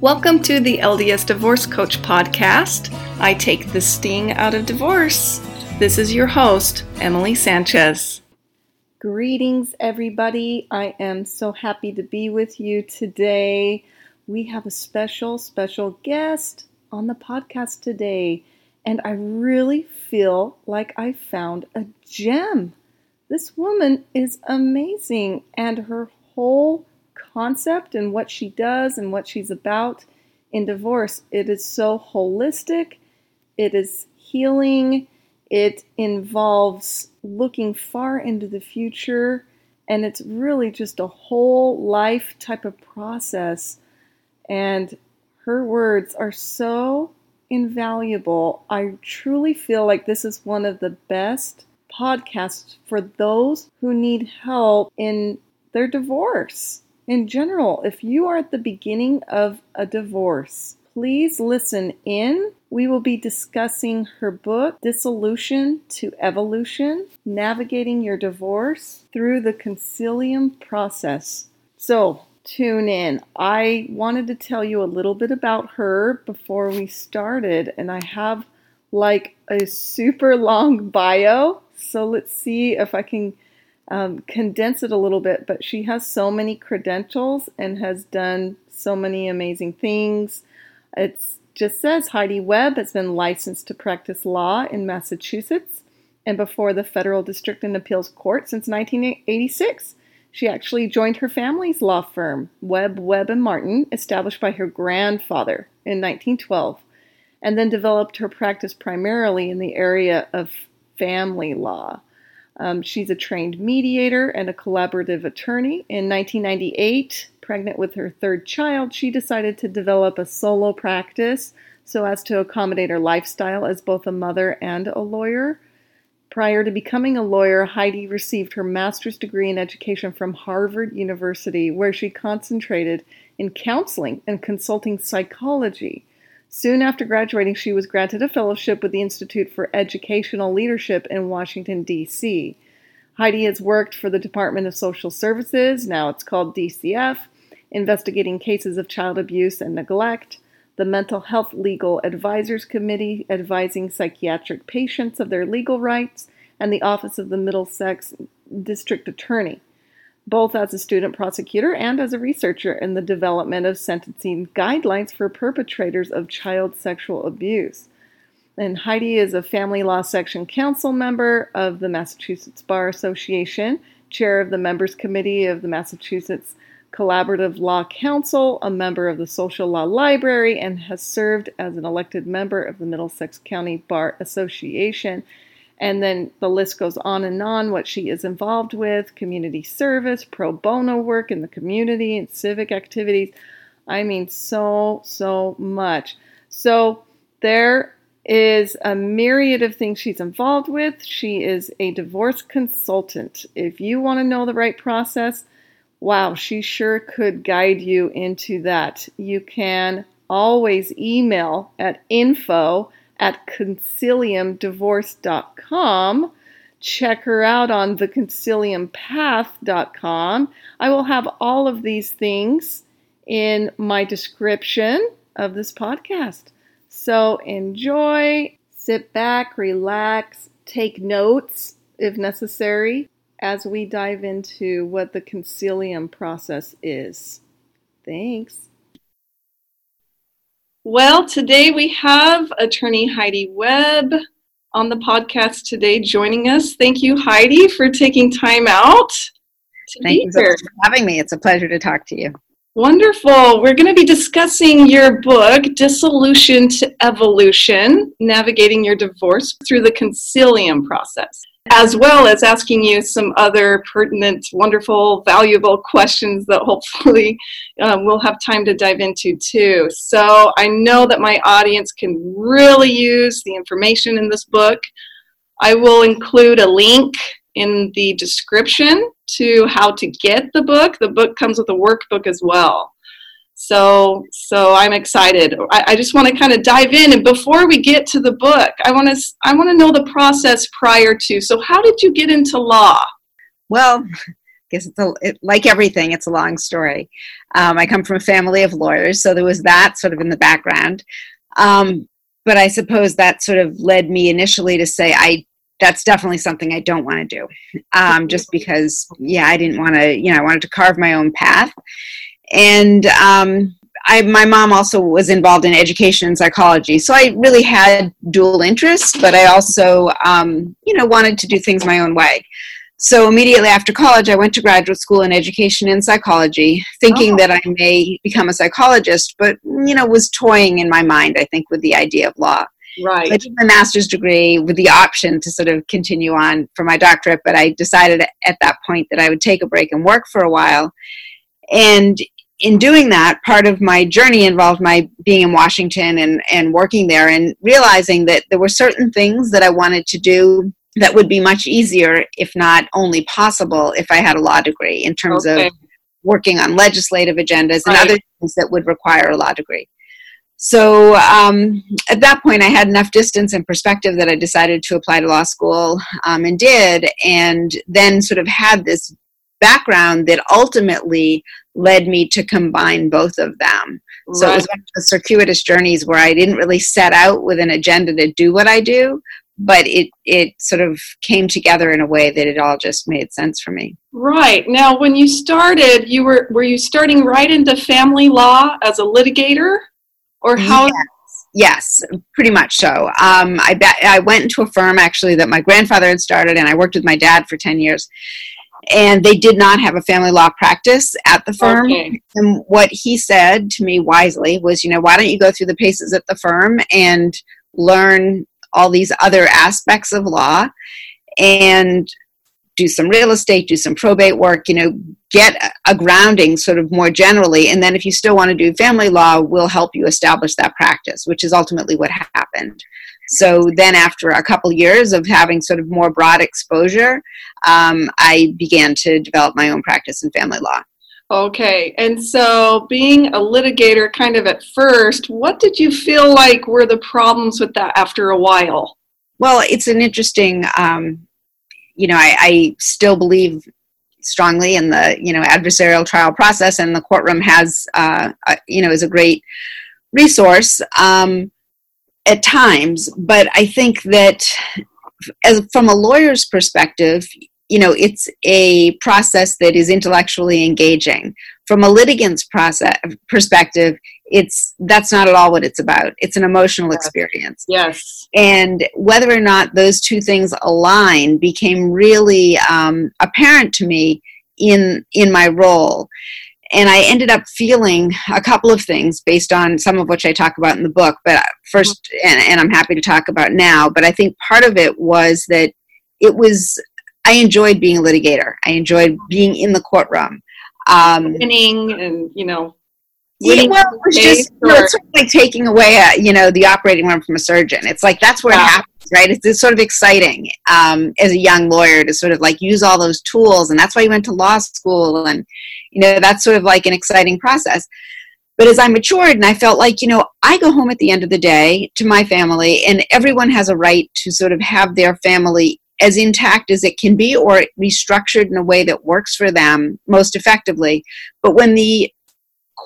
Welcome to the LDS Divorce Coach podcast. I take the sting out of divorce. This is your host, Emily Sanchez. Greetings, everybody. I am so happy to be with you today. We have a special, special guest on the podcast today, and I really feel like I found a gem. This woman is amazing, and her whole concept and what she does and what she's about in divorce. It is so holistic, it is healing, it involves looking far into the future, and it's really just a whole life type of process. And her words are so invaluable. I truly feel like this is one of the best podcasts for those who need help in their divorce in general, if you are at the beginning of a divorce, please listen in. We will be discussing her book, Dissolution to Evolution Navigating Your Divorce Through the Concilium Process. So, tune in. I wanted to tell you a little bit about her before we started, and I have like a super long bio. So, let's see if I can um, condense it a little bit, but she has so many credentials and has done so many amazing things. It just says Heidi Webb has been licensed to practice law in Massachusetts and before the Federal District and Appeals Court since 1986. She actually joined her family's law firm, Webb, Webb and Martin, established by her grandfather in 1912, and then developed her practice primarily in the area of family law. Um, she's a trained mediator and a collaborative attorney. In 1998, pregnant with her third child, she decided to develop a solo practice so as to accommodate her lifestyle as both a mother and a lawyer. Prior to becoming a lawyer, Heidi received her master's degree in education from Harvard University, where she concentrated in counseling and consulting psychology. Soon after graduating, she was granted a fellowship with the Institute for Educational Leadership in Washington, D.C. Heidi has worked for the Department of Social Services, now it's called DCF, investigating cases of child abuse and neglect, the Mental Health Legal Advisors Committee, advising psychiatric patients of their legal rights, and the Office of the Middlesex District Attorney both as a student prosecutor and as a researcher in the development of sentencing guidelines for perpetrators of child sexual abuse. And Heidi is a family law section council member of the Massachusetts Bar Association, chair of the members committee of the Massachusetts Collaborative Law Council, a member of the Social Law Library, and has served as an elected member of the Middlesex County Bar Association and then the list goes on and on what she is involved with community service, pro bono work in the community, and civic activities. I mean, so, so much. So there is a myriad of things she's involved with. She is a divorce consultant. If you want to know the right process, wow, she sure could guide you into that. You can always email at info at conciliumdivorce.com. Check her out on theconciliumpath.com. I will have all of these things in my description of this podcast. So enjoy, sit back, relax, take notes if necessary as we dive into what the concilium process is. Thanks. Well, today we have attorney Heidi Webb on the podcast today joining us. Thank you, Heidi, for taking time out. Thank you for having me. It's a pleasure to talk to you. Wonderful. We're going to be discussing your book, Dissolution to Evolution Navigating Your Divorce Through the Concilium Process as well as asking you some other pertinent, wonderful, valuable questions that hopefully um, we'll have time to dive into too. So I know that my audience can really use the information in this book. I will include a link in the description to how to get the book. The book comes with a workbook as well. So, so I'm excited. I, I just want to kind of dive in, and before we get to the book, I want to I want to know the process prior to. So, how did you get into law? Well, guess it's a, it, like everything, it's a long story. Um, I come from a family of lawyers, so there was that sort of in the background. Um, but I suppose that sort of led me initially to say, I that's definitely something I don't want to do. Um, just because, yeah, I didn't want to, you know, I wanted to carve my own path. And um, I, my mom also was involved in education and psychology, so I really had dual interests, but I also, um, you know, wanted to do things my own way. So immediately after college, I went to graduate school in education and psychology, thinking oh. that I may become a psychologist, but you know, was toying in my mind, I think, with the idea of law. Right. I did my master's degree with the option to sort of continue on for my doctorate, but I decided at that point that I would take a break and work for a while. And in doing that, part of my journey involved my being in Washington and, and working there and realizing that there were certain things that I wanted to do that would be much easier, if not only possible, if I had a law degree in terms okay. of working on legislative agendas and right. other things that would require a law degree. So um, at that point, I had enough distance and perspective that I decided to apply to law school um, and did, and then sort of had this background that ultimately led me to combine both of them. Right. So it was one of the circuitous journeys where I didn't really set out with an agenda to do what I do, but it it sort of came together in a way that it all just made sense for me. Right. Now when you started, you were were you starting right into family law as a litigator? Or how yes. Yes, pretty much so. Um, I bet I went into a firm actually that my grandfather had started, and I worked with my dad for ten years and they did not have a family law practice at the firm. Okay. And what he said to me wisely was, you know, why don't you go through the paces at the firm and learn all these other aspects of law and do some real estate, do some probate work, you know, get a grounding sort of more generally. And then if you still want to do family law, we'll help you establish that practice, which is ultimately what happened. So then, after a couple years of having sort of more broad exposure, um, I began to develop my own practice in family law. Okay, and so being a litigator kind of at first, what did you feel like were the problems with that after a while? Well, it's an interesting, um, you know, I, I still believe strongly in the you know adversarial trial process and the courtroom has uh, a, you know is a great resource um, at times, but I think that as from a lawyer's perspective, you know, it's a process that is intellectually engaging. From a litigant's process perspective, it's that's not at all what it's about. It's an emotional experience. Yes. And whether or not those two things align became really um, apparent to me in in my role and I ended up feeling a couple of things based on some of which I talk about in the book. But first, and, and, I'm happy to talk about now. But I think part of it was that it was I enjoyed being a litigator. I enjoyed being in the courtroom, um, winning, and you know. Yeah, well, it was just you know, it's sort of like taking away a, you know the operating room from a surgeon. It's like that's where yeah. it happens, right? It's, it's sort of exciting um, as a young lawyer to sort of like use all those tools, and that's why you went to law school and you know that's sort of like an exciting process. But as i matured and i felt like you know i go home at the end of the day to my family and everyone has a right to sort of have their family as intact as it can be or restructured in a way that works for them most effectively. But when the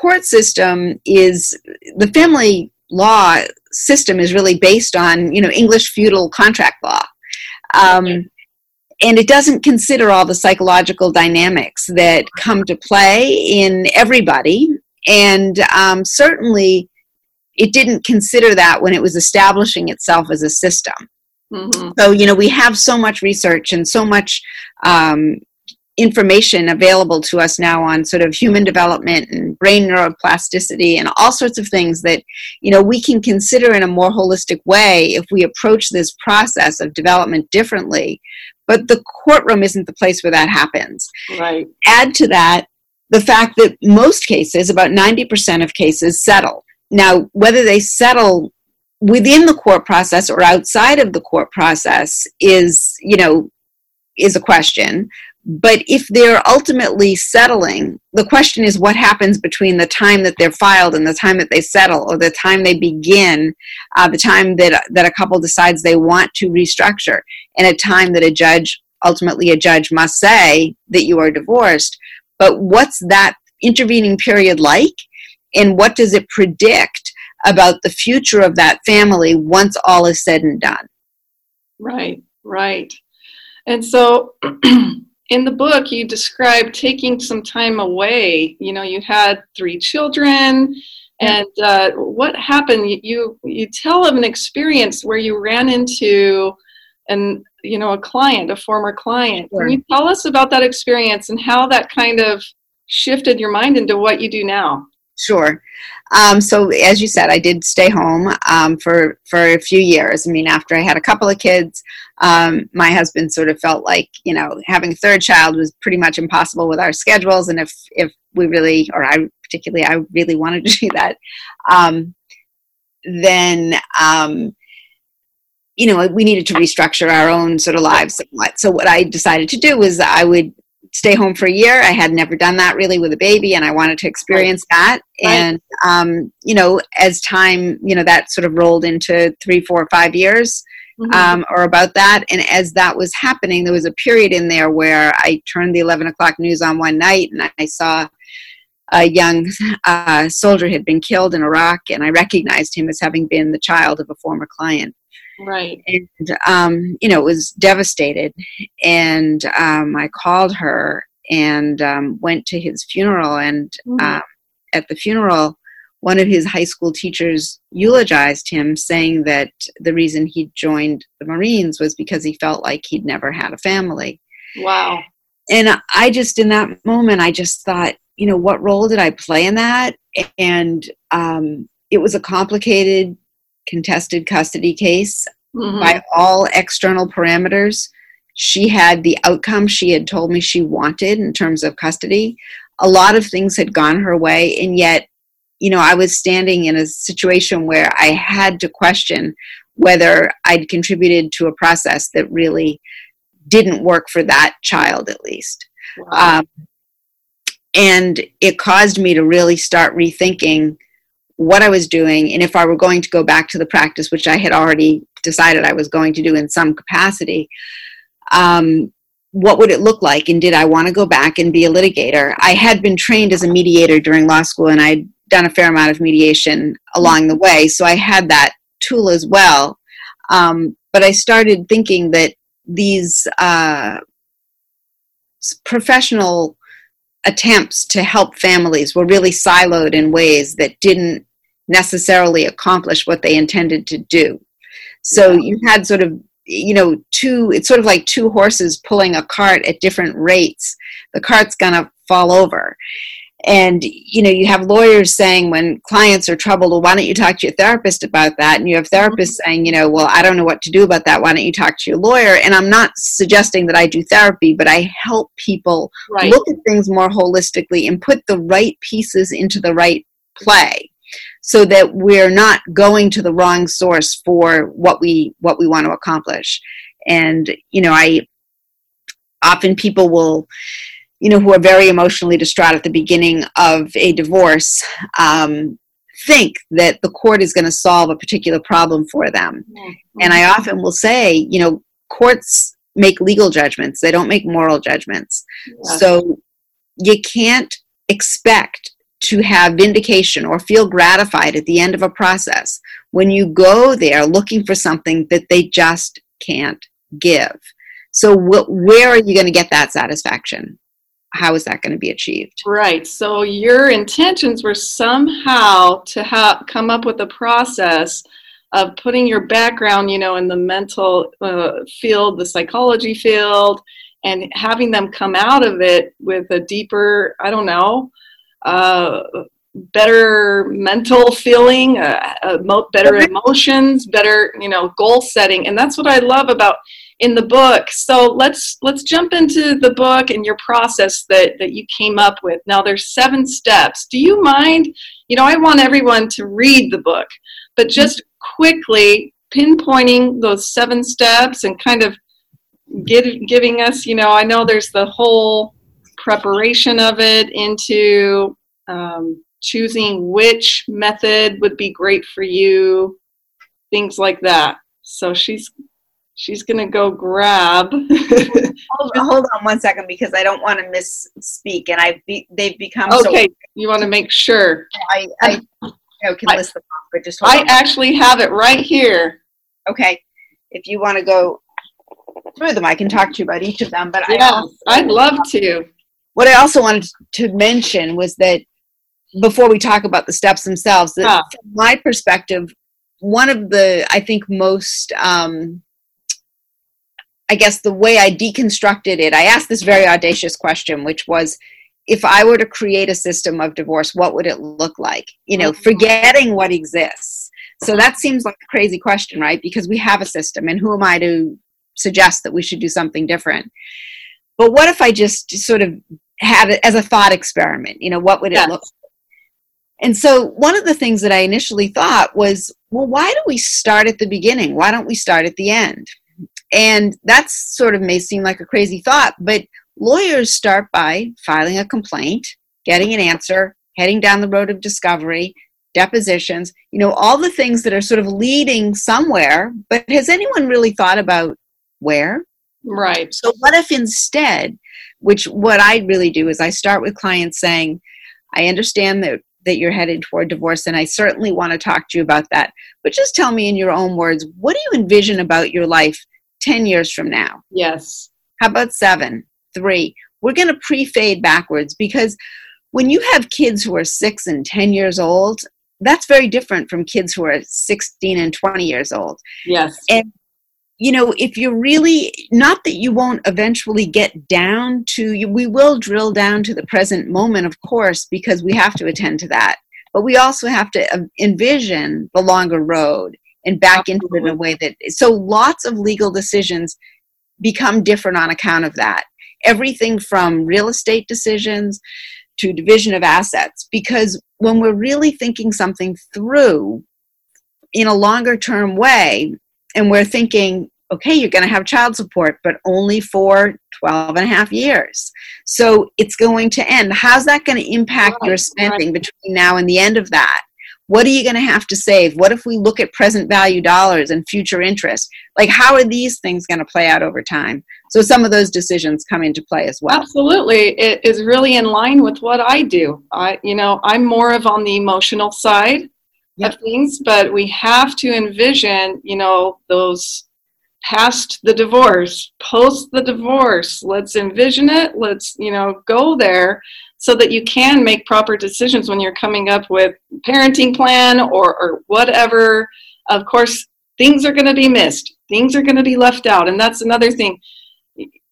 court system is the family law system is really based on you know english feudal contract law. Um, and it doesn't consider all the psychological dynamics that come to play in everybody. And um, certainly it didn't consider that when it was establishing itself as a system. Mm-hmm. so you know we have so much research and so much um, information available to us now on sort of human development and brain neuroplasticity and all sorts of things that you know we can consider in a more holistic way if we approach this process of development differently but the courtroom isn't the place where that happens. Right. Add to that the fact that most cases, about 90% of cases, settle. Now, whether they settle within the court process or outside of the court process is, you know, is a question. But if they're ultimately settling, the question is what happens between the time that they're filed and the time that they settle, or the time they begin, uh, the time that that a couple decides they want to restructure, and a time that a judge ultimately a judge must say that you are divorced. But what's that intervening period like? And what does it predict about the future of that family once all is said and done? Right, right. And so in the book, you describe taking some time away. You know, you had three children. And uh, what happened? You you tell of an experience where you ran into an you know a client, a former client. Sure. Can you tell us about that experience and how that kind of shifted your mind into what you do now? Sure. Um, so as you said, I did stay home um, for for a few years. I mean, after I had a couple of kids, um, my husband sort of felt like you know having a third child was pretty much impossible with our schedules, and if if we really, or I particularly, I really wanted to do that, um, then um, you know we needed to restructure our own sort of lives somewhat. So what I decided to do was I would stay home for a year. I had never done that really with a baby, and I wanted to experience right. that. Right. And um, you know, as time, you know, that sort of rolled into three, four, five years, mm-hmm. um, or about that. And as that was happening, there was a period in there where I turned the eleven o'clock news on one night, and I saw a young uh, soldier had been killed in Iraq, and I recognized him as having been the child of a former client. Right. And, um, you know, it was devastated. And um, I called her and um, went to his funeral. And mm-hmm. Um, at the funeral, one of his high school teachers eulogized him, saying that the reason he joined the Marines was because he felt like he'd never had a family. Wow. And I just, in that moment, I just thought, you know, what role did I play in that? And um, it was a complicated contested custody case mm-hmm. by all external parameters. She had the outcome she had told me she wanted in terms of custody. A lot of things had gone her way, and yet, you know, I was standing in a situation where I had to question whether I'd contributed to a process that really didn't work for that child, at least. Wow. Um, and it caused me to really start rethinking what I was doing, and if I were going to go back to the practice, which I had already decided I was going to do in some capacity, um, what would it look like? And did I want to go back and be a litigator? I had been trained as a mediator during law school, and I'd done a fair amount of mediation along the way, so I had that tool as well. Um, but I started thinking that these uh, professional attempts to help families were really siloed in ways that didn't necessarily accomplish what they intended to do. So yeah. you had sort of, you know, two, it's sort of like two horses pulling a cart at different rates. The cart's going to fall over and you know you have lawyers saying when clients are troubled well why don't you talk to your therapist about that and you have therapists mm-hmm. saying you know well i don't know what to do about that why don't you talk to your lawyer and i'm not suggesting that i do therapy but i help people right. look at things more holistically and put the right pieces into the right play so that we're not going to the wrong source for what we what we want to accomplish and you know i often people will you know, who are very emotionally distraught at the beginning of a divorce, um, think that the court is going to solve a particular problem for them. Mm-hmm. And I often will say, you know, courts make legal judgments, they don't make moral judgments. Yeah. So you can't expect to have vindication or feel gratified at the end of a process when you go there looking for something that they just can't give. So, wh- where are you going to get that satisfaction? How is that going to be achieved? Right. So your intentions were somehow to have come up with a process of putting your background, you know, in the mental uh, field, the psychology field, and having them come out of it with a deeper, I don't know, uh, better mental feeling, uh, uh better emotions, better, you know, goal setting, and that's what I love about in the book. So let's let's jump into the book and your process that that you came up with. Now there's seven steps. Do you mind? You know, I want everyone to read the book, but just quickly pinpointing those seven steps and kind of give, giving us, you know, I know there's the whole preparation of it into um, choosing which method would be great for you, things like that. So she's she's going to go grab. hold, hold, on one second because I don't want to misspeak, and I be, they've become okay. So, you want to make sure. I, I you know, can I, list them off, but just I on. actually have it right here. Okay, if you want to go through them, I can talk to you about each of them. But yeah, I I'd love to. What I also wanted to mention was that before we talk about the steps themselves, that huh. from my perspective, one of the I think most um, I guess the way I deconstructed it, I asked this very audacious question, which was if I were to create a system of divorce, what would it look like? You know, mm-hmm. forgetting what exists. So mm-hmm. that seems like a crazy question, right? Because we have a system, and who am I to suggest that we should do something different? But what if I just sort of had it as a thought experiment? You know, what would it look like? And so one of the things that I initially thought was, well, why do we start at the beginning? Why don't we start at the end? And that sort of may seem like a crazy thought, but lawyers start by filing a complaint, getting an answer, heading down the road of discovery, depositions, you know, all the things that are sort of leading somewhere. But has anyone really thought about where? Right. So, what if instead, which what I really do is I start with clients saying, I understand that that you're headed toward divorce and I certainly want to talk to you about that. But just tell me in your own words, what do you envision about your life 10 years from now? Yes. How about seven, three? We're going to pre fade backwards because when you have kids who are six and 10 years old, that's very different from kids who are 16 and 20 years old. Yes. And, you know, if you're really, not that you won't eventually get down to, we will drill down to the present moment, of course, because we have to attend to that. But we also have to um, envision the longer road and back into it in a way that so lots of legal decisions become different on account of that everything from real estate decisions to division of assets because when we're really thinking something through in a longer term way and we're thinking okay you're going to have child support but only for 12 and a half years. So it's going to end. How's that going to impact your spending right. between now and the end of that? What are you going to have to save? What if we look at present value dollars and future interest? Like how are these things going to play out over time? So some of those decisions come into play as well. Absolutely. It is really in line with what i do. I you know i'm more of on the emotional side yep. of things but we have to envision you know those past the divorce post the divorce. Let's envision it. Let's you know go there so that you can make proper decisions when you're coming up with parenting plan or, or whatever. Of course things are going to be missed. Things are going to be left out. And that's another thing.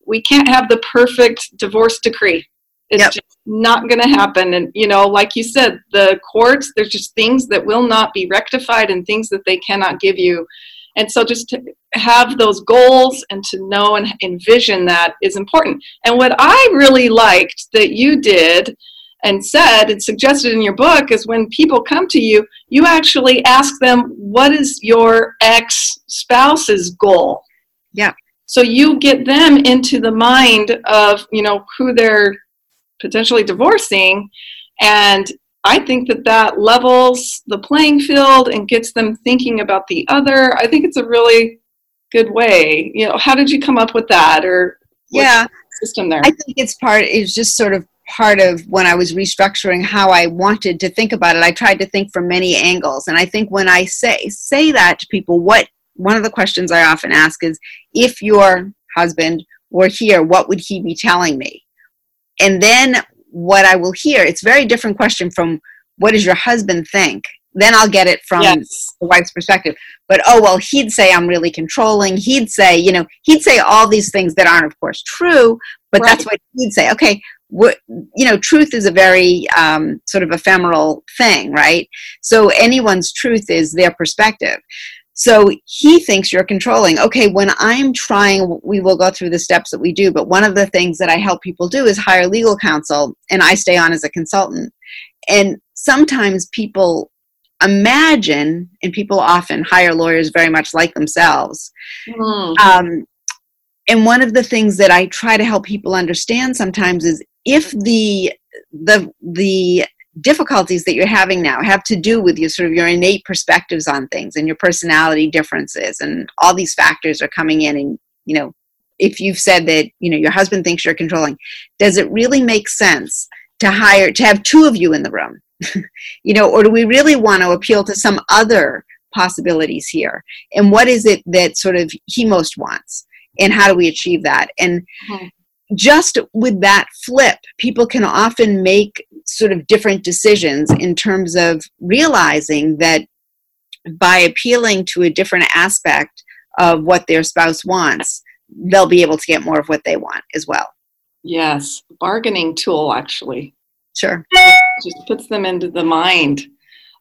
We can't have the perfect divorce decree. It's yep. just not going to happen. And you know like you said the courts there's just things that will not be rectified and things that they cannot give you and so just to have those goals and to know and envision that is important. And what I really liked that you did and said and suggested in your book is when people come to you, you actually ask them, what is your ex spouse's goal? Yeah. So you get them into the mind of, you know, who they're potentially divorcing and I think that that levels the playing field and gets them thinking about the other. I think it's a really good way. You know, how did you come up with that or yeah system there? I think it's part it's just sort of part of when I was restructuring how I wanted to think about it. I tried to think from many angles. And I think when I say say that to people, what one of the questions I often ask is if your husband were here, what would he be telling me? And then what I will hear. It's a very different question from what does your husband think? Then I'll get it from yes. the wife's perspective. But oh well, he'd say I'm really controlling. He'd say, you know, he'd say all these things that aren't, of course, true. But right. that's what he'd say. Okay, what you know, truth is a very um, sort of ephemeral thing, right? So anyone's truth is their perspective. So he thinks you're controlling. Okay, when I'm trying, we will go through the steps that we do, but one of the things that I help people do is hire legal counsel, and I stay on as a consultant. And sometimes people imagine, and people often hire lawyers very much like themselves. Mm. Um, and one of the things that I try to help people understand sometimes is if the the the difficulties that you're having now have to do with your sort of your innate perspectives on things and your personality differences and all these factors are coming in and you know if you've said that you know your husband thinks you're controlling does it really make sense to hire to have two of you in the room? You know or do we really want to appeal to some other possibilities here? And what is it that sort of he most wants? And how do we achieve that? And mm-hmm. just with that flip people can often make sort of different decisions in terms of realizing that by appealing to a different aspect of what their spouse wants they'll be able to get more of what they want as well. Yes bargaining tool actually. Sure. Just puts them into the mind.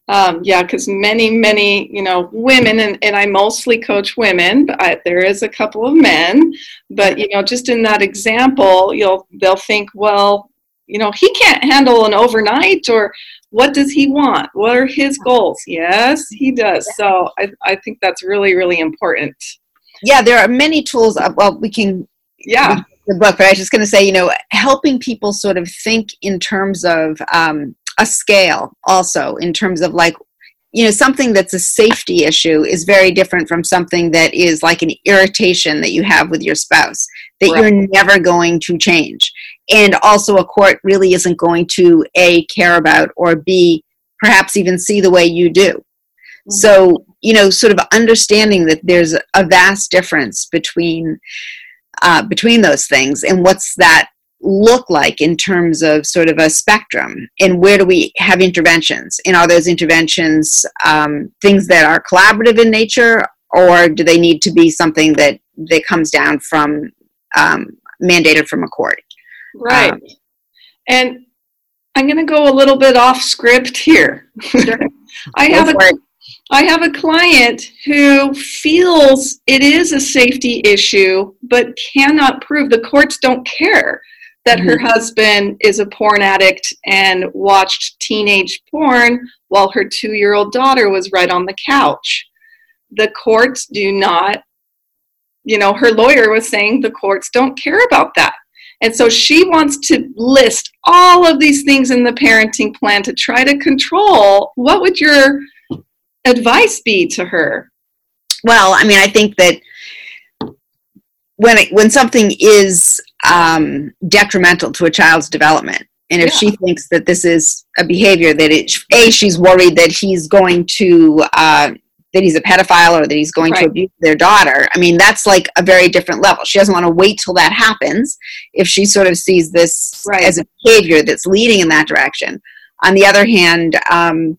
Um, yeah, because many, many, you know, women, and, and I mostly coach women, but I, there is a couple of men. But you know, just in that example, you'll they'll think, well, you know, he can't handle an overnight, or what does he want? What are his goals? Yes, he does. So I, I think that's really, really important. Yeah, there are many tools. Uh, well, we can. Yeah. The book, but I was just going to say, you know, helping people sort of think in terms of um, a scale also in terms of like you know something that's a safety issue is very different from something that is like an irritation that you have with your spouse that right. you're never going to change and also a court really isn't going to a care about or b perhaps even see the way you do. Mm-hmm. so you know sort of understanding that there's a vast difference between uh, between those things and what's that look like in terms of sort of a spectrum and where do we have interventions? And are those interventions um, things that are collaborative in nature or do they need to be something that that comes down from um, mandated from a court right um, and i'm going to go a little bit off script here sure. i have a I have a client who feels it is a safety issue, but cannot prove the courts don't care that mm-hmm. her husband is a porn addict and watched teenage porn while her two year old daughter was right on the couch. The courts do not, you know, her lawyer was saying the courts don't care about that. And so she wants to list all of these things in the parenting plan to try to control. What would your advice be to her? Well, I mean, I think that when it, when something is um, detrimental to a child's development. And if yeah. she thinks that this is a behavior that it, a she's worried that he's going to uh, that he's a pedophile or that he's going right. to abuse their daughter. I mean, that's like a very different level. She doesn't want to wait till that happens if she sort of sees this right. as a behavior that's leading in that direction. On the other hand, um,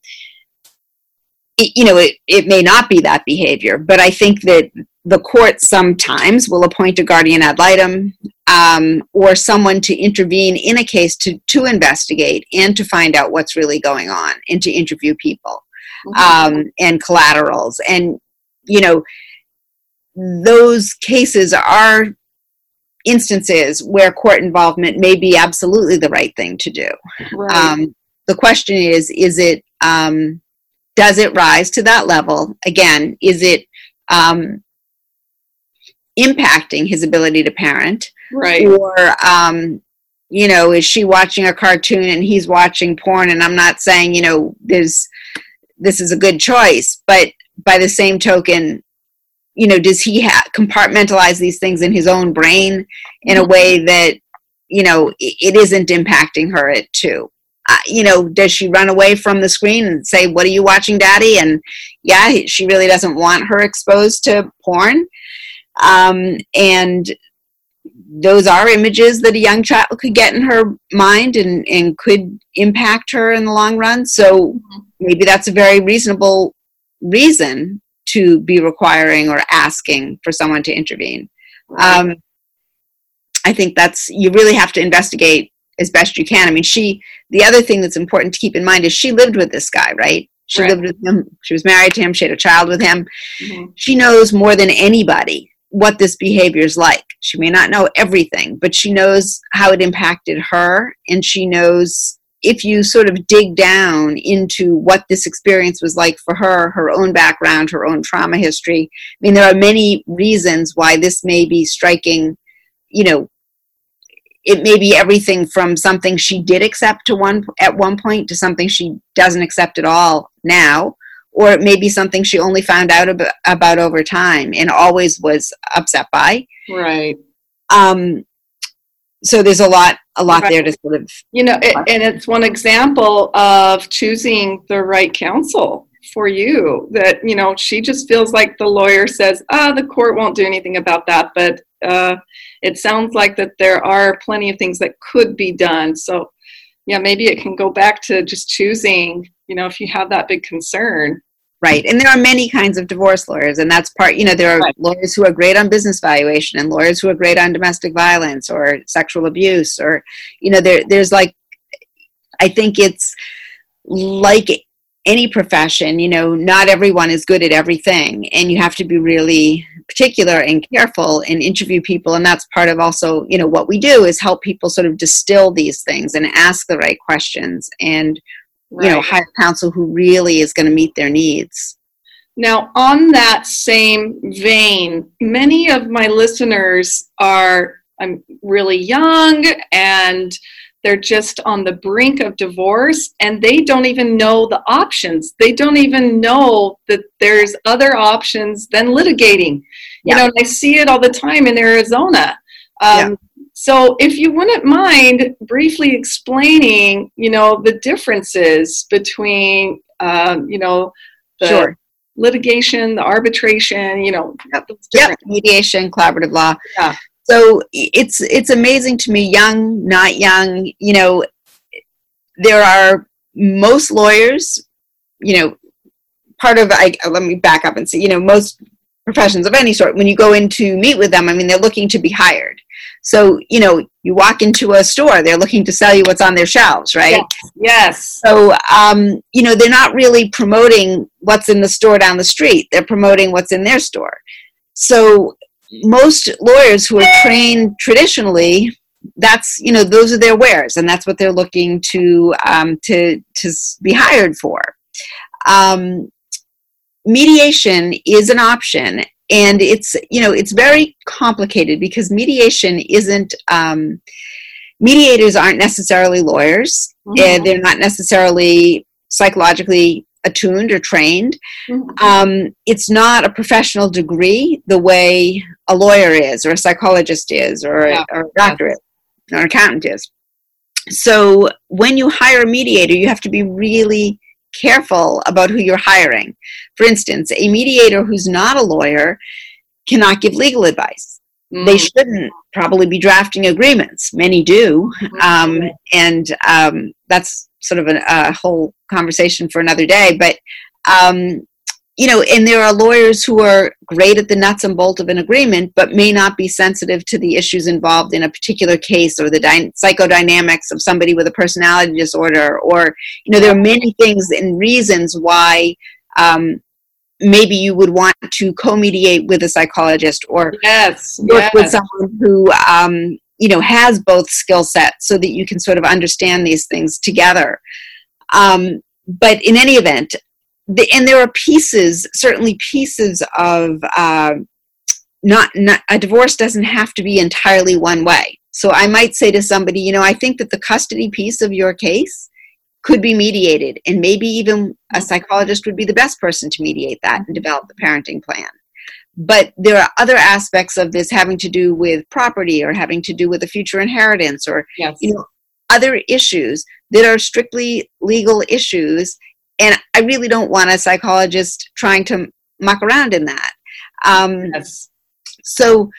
it, you know, it, it may not be that behavior, but I think that the court sometimes will appoint a guardian ad litem um, or someone to intervene in a case to, to investigate and to find out what's really going on and to interview people mm-hmm. um, and collaterals. And, you know, those cases are instances where court involvement may be absolutely the right thing to do. Right. Um, the question is, is it, um, does it rise to that level? Again, is it, um, impacting his ability to parent right or um you know is she watching a cartoon and he's watching porn and i'm not saying you know there's this is a good choice but by the same token you know does he ha- compartmentalize these things in his own brain in a mm-hmm. way that you know it, isn't impacting her at too uh, you know does she run away from the screen and say what are you watching daddy and yeah she really doesn't want her exposed to porn um, and those are images that a young child could get in her mind and, and could impact her in the long run. So maybe that's a very reasonable reason to be requiring or asking for someone to intervene. Um, I think that's, you really have to investigate as best you can. I mean, she, the other thing that's important to keep in mind is she lived with this guy, right? She right. lived with him, she was married to him, she had a child with him. Mm-hmm. She knows more than anybody what this behavior is like. She may not know everything, but she knows how it impacted her, and she knows if you sort of dig down into what this experience was like for her, her own background, her own trauma history. I mean, there are many reasons why this may be striking, you know, it may be everything from something she did accept to one at one point to something she doesn't accept at all now or it may be something she only found out about, about over time and always was upset by right um so there's a lot a lot right. there to sort of you know it, and it's one example of choosing the right counsel for you that you know she just feels like the lawyer says ah the court won't do anything about that but uh, it sounds like that there are plenty of things that could be done. So yeah maybe it can go back to just choosing you know if you have that big concern right and there are many kinds of divorce lawyers and that's part you know there are right. lawyers who are great on business valuation and lawyers who are great on domestic violence or sexual abuse or you know there there's like i think it's like any profession you know not everyone is good at everything and you have to be really particular and careful and interview people and that's part of also you know what we do is help people sort of distill these things and ask the right questions and right. you know hire counsel who really is going to meet their needs now on that same vein many of my listeners are i'm really young and they're just on the brink of divorce and they don't even know the options they don't even know that there's other options than litigating yeah. you know i see it all the time in arizona um, yeah. So if you wouldn't mind briefly explaining you know the differences between um, you know the sure. litigation the arbitration you know yep. mediation collaborative law yeah so it's it's amazing to me young not young you know there are most lawyers you know part of I, let me back up and say you know most professions of any sort. When you go in to meet with them i mean they're looking to be hired. So you know you walk into a store they're looking to sell you what's on their shelves right? Yes, yes. so um, you know they're not really promoting what's in the store down the street. They're promoting what's in their store. So most lawyers who are trained traditionally that's you know those are their wares and that's what they're looking to um, to to be hired for. Um, mediation is an option and it's you know it's very complicated because mediation isn't um, mediators aren't necessarily lawyers mm-hmm. and they're not necessarily psychologically attuned or trained. Mm-hmm. Um, it's not a professional degree the way a lawyer is, or a psychologist is, or, yeah. a, or a doctor is, or an accountant is. So when you hire a mediator, you have to be really careful about who you're hiring. For instance, a mediator who's not a lawyer cannot give legal advice. Mm-hmm. They shouldn't probably be drafting agreements. Many do. Mm-hmm. Um, and um, that's sort of a, a, whole conversation for another day. But um, you know, and there are lawyers who are great at the nuts and bolts of an agreement, but may not be sensitive to the issues involved in a particular case or the dy- psychodynamics of somebody with a personality disorder. Or, you know, there are many things and reasons why um, maybe you would want to co-mediate with a psychologist or yes, work yes. with someone who um, you know has both skill sets so that you can sort of understand these things together um, but in any event the, and there are pieces certainly pieces of uh, not, not a divorce doesn't have to be entirely one way so i might say to somebody you know i think that the custody piece of your case could be mediated and maybe even a psychologist would be the best person to mediate that and develop the parenting plan but there are other aspects of this having to do with property or having to do with a future inheritance or yes. you know other issues that are strictly legal issues and i really don't want a psychologist trying to muck around in that um, yes. so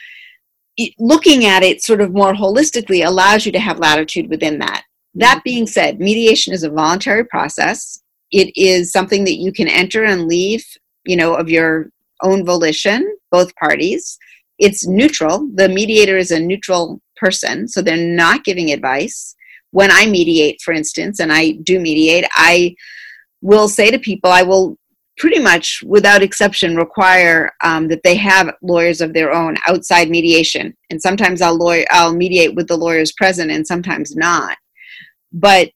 looking at it sort of more holistically allows you to have latitude within that that mm-hmm. being said mediation is a voluntary process it is something that you can enter and leave you know of your own volition, both parties. It's neutral. The mediator is a neutral person, so they're not giving advice. When I mediate, for instance, and I do mediate, I will say to people, I will pretty much without exception require um, that they have lawyers of their own outside mediation and sometimes i'll lawyer i'll mediate with the lawyers present and sometimes not but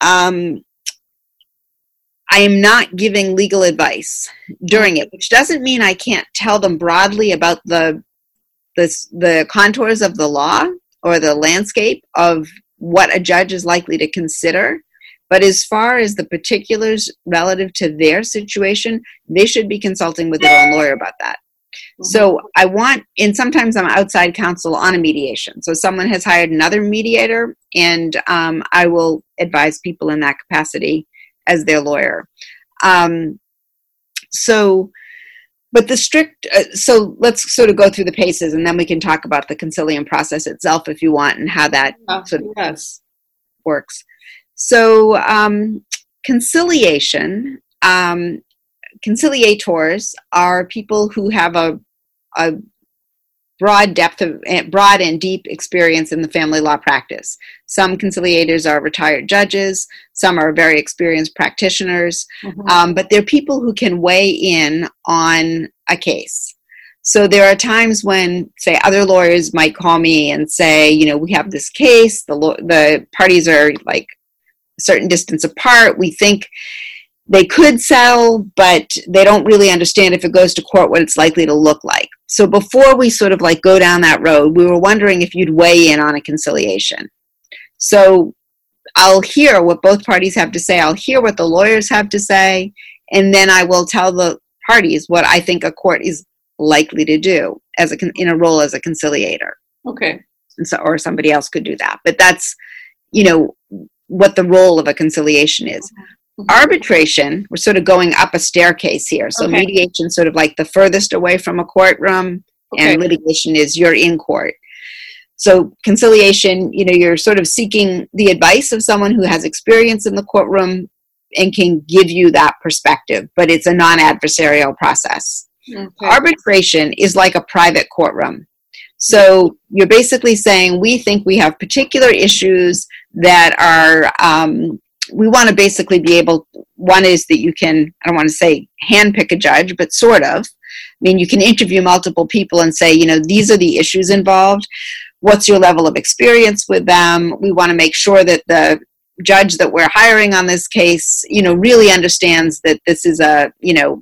um, I am not giving legal advice during it, which doesn't mean I can't tell them broadly about the the, the contours of the law. or the landscape of what a judge is likely to consider. But as far as the particulars relative to their situation, they should be consulting with their own lawyer about that. Mm-hmm. So I want, and sometimes I'm outside counsel on a mediation. So someone has hired another mediator, and um, I will advise people in that capacity as their lawyer. Um, so, but the strict, uh, so let's sort of go through the paces, and then we can talk about the concilium process itself if you want, and how that sort of yes. works. So, um, conciliation, um, conciliators are people who have a, a broad depth of eh, broad and deep experience in the family law practice. Some conciliators are retired judges, some are very experienced practitioners, mm-hmm. um, but they're people who can weigh in on a case. So there are times when, say, other lawyers might call me and say, you know, we have this case. The the parties are like certain distance apart. We think they could sell, but they don't really understand if it goes to court what it's likely to look like. So before we sort of like go down that road, we were wondering if you'd weigh in on a conciliation. So I'll hear what both parties have to say. I'll hear what the lawyers have to say, and then I will tell the parties what I think a court is likely to do as a in a role as a conciliator. Okay. And so, or somebody else could do that, but that's you know what the role of a conciliation is. Mm-hmm. Arbitration, we're sort of going up a staircase here. So okay. mediation sort of like the furthest away from a courtroom, okay. and litigation is you're in court. So conciliation, you know, you're sort of seeking the advice of someone who has experience in the courtroom and can give you that perspective, but it's a non-adversarial process. Okay. Arbitration is like a private courtroom. So you're basically saying we think we have particular issues that are um, we want to basically be able one is that you can i don't want to say handpick a judge but sort of. I mean you can interview multiple people and say you know these are the issues involved. What's your level of experience with them? We want to make sure that the judge that we're hiring on this case you know really understands that this is a you know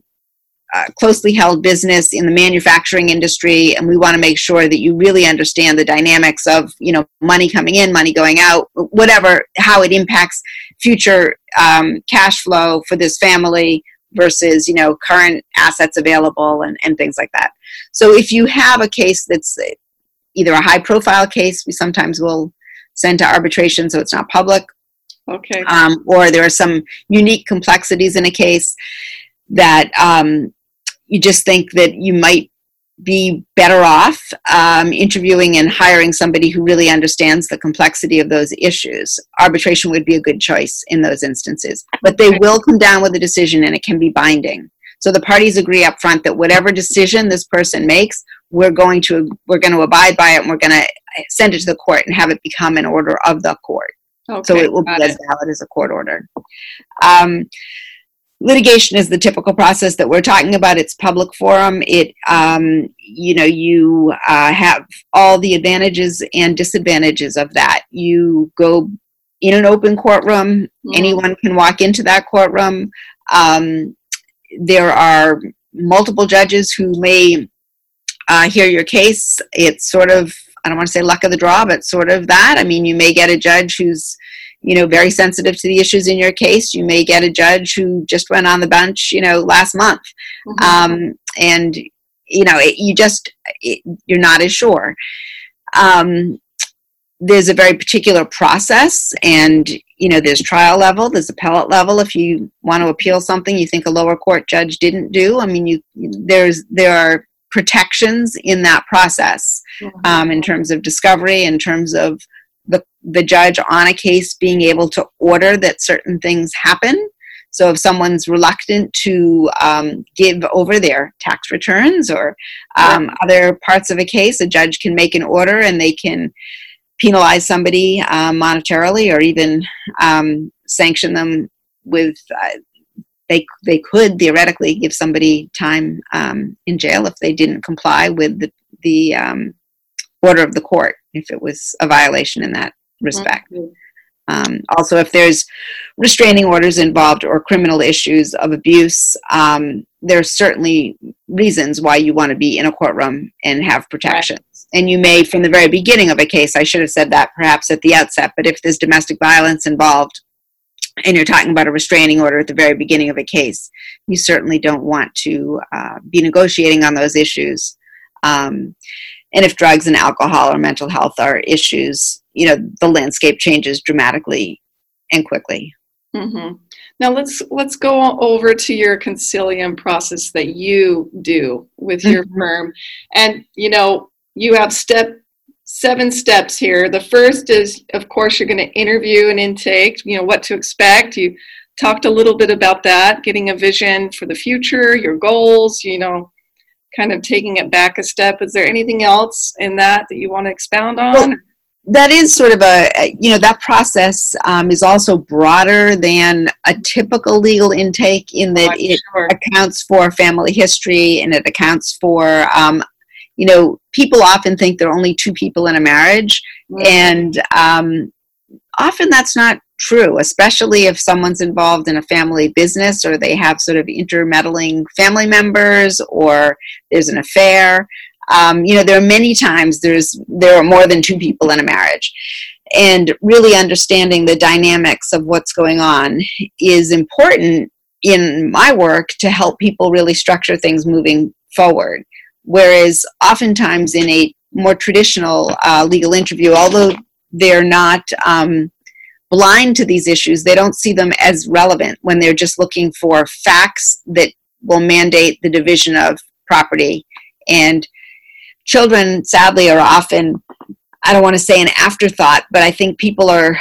uh, closely held business in the manufacturing industry and we want to make sure that you really understand the dynamics of you know money coming in money going out whatever how it impacts future um, cash flow for this family versus you know current assets available and, and things like that. So if you have a case that's either a high profile case we sometimes will send to arbitration so it's not public. Okay. Um, or there are some unique complexities in a case that um, you just think that you might be better off um, interviewing and hiring somebody who really understands the complexity of those issues. Arbitration would be a good choice in those instances, but they will come down with a decision and it can be binding. So the parties agree up front that whatever decision this person makes, we're going to we're going to abide by it and we're going to send it to the court and have it become an order of the court. Okay, so it will be as valid as a court order. Um, litigation is the typical process that we're talking about. It's public forum. It um, you know you uh, have all the advantages and disadvantages of that. You go in an open courtroom. Mm-hmm. anyone can walk into that courtroom. Um, there are multiple judges who may uh, hear your case. It's sort of i don't want to say luck of the draw but sort of that. I mean you may get a judge who's you know very sensitive to the issues in your case you may get a judge who just went on the bench you know last month mm-hmm. um, and you know it, you just it, you're not as sure um, there's a very particular process and you know there's trial level there's appellate level if you want to appeal something you think a lower court judge didn't do i mean you there's there are protections in that process mm-hmm. um, in terms of discovery in terms of the, judge on a case being able to order that certain things happen. So if someone's reluctant to um, give over their tax returns or um, other parts of a case, a judge can make an order and they can penalize somebody uh, monetarily or even um, sanction them with. Uh, they they could theoretically give somebody time um, in jail if they didn't comply with the the um, order of the court if it was a violation in that respect. Mm-hmm. Um, also, if there's restraining orders involved or criminal issues of abuse, um, there's certainly reasons why you want to be in a courtroom and have protections. Right. And you may, from the very beginning of a case, I should have said that perhaps at the outset, but if there's domestic violence involved and you're talking about a restraining order at the very beginning of a case, you certainly don't want to uh, be negotiating on those issues. Um, and if drugs and alcohol or mental health are issues, you know, the landscape changes dramatically and quickly. Mm-hmm. Now let's let's go over to your concilium process that you do with your mm-hmm. firm, and you know you have step seven steps here. The first is, of course, you're going to interview and intake. You know what to expect. You talked a little bit about that, getting a vision for the future, your goals. You know, kind of taking it back a step. Is there anything else in that that you want to expound on? Well, that is sort of a you know that process um, is also broader than a typical legal intake in that oh, it sure. accounts for family history and it accounts for um, you know people often think there are only two people in a marriage mm-hmm. and um, often that's not true especially if someone's involved in a family business or they have sort of intermeddling family members or there's an affair. Um, you know there are many times there's there are more than two people in a marriage. And really understanding the dynamics of what's going on is important in my work to help people really structure things moving forward. Whereas oftentimes in a more traditional uh, legal interview although they're not um, blind to these issues they don't see them as relevant when they're just looking for facts that will mandate the division of property and children sadly are often i don't want to say an afterthought but i think people are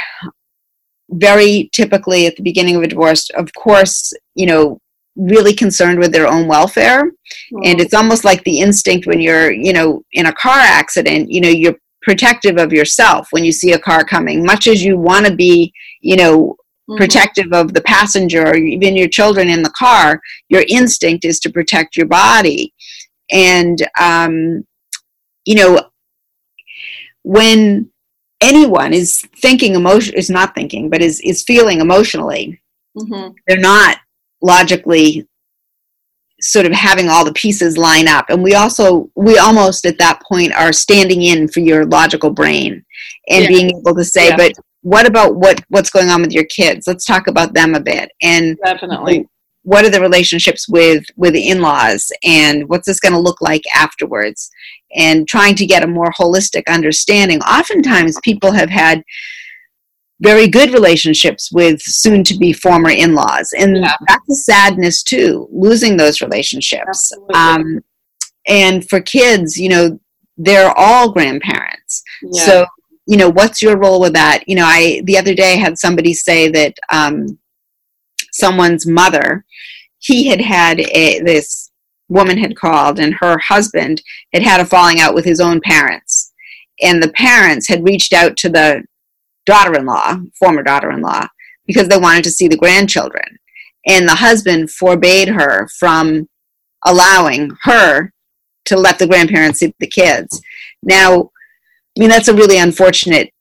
very typically at the beginning of a divorce of course you know really concerned with their own welfare mm-hmm. and it's almost like the instinct when you're you know in a car accident you know you're protective of yourself when you see a car coming much as you want to be you know mm-hmm. protective of the passenger or even your children in the car your instinct is to protect your body and um, you know, when anyone is thinking emotion is not thinking, but is is feeling emotionally, mm-hmm. they're not logically sort of having all the pieces line up. And we also we almost at that point are standing in for your logical brain and yeah. being able to say yeah. but what about what what's going on with your kids? Let's talk about them a bit. And definitely. what are the relationships with with the in-laws? And what's this going to look like afterwards? And trying to get a more holistic understanding. Oftentimes people have had very good relationships with soon to be former in-laws. And yeah. that's a sadness too losing those relationships. Um, and for kids you know they're all grandparents. Yeah. so you know what's your role with that? You know i the other day had somebody say that um, someone's mother he had had a, this woman had called and her husband had had a falling out with his own parents. And the parents had reached out to the daughter-in-law former daughter-in-law because they wanted to see the grandchildren. And the husband forbade her from allowing her to let the grandparents see the kids. Now i mean that's a really unfortunate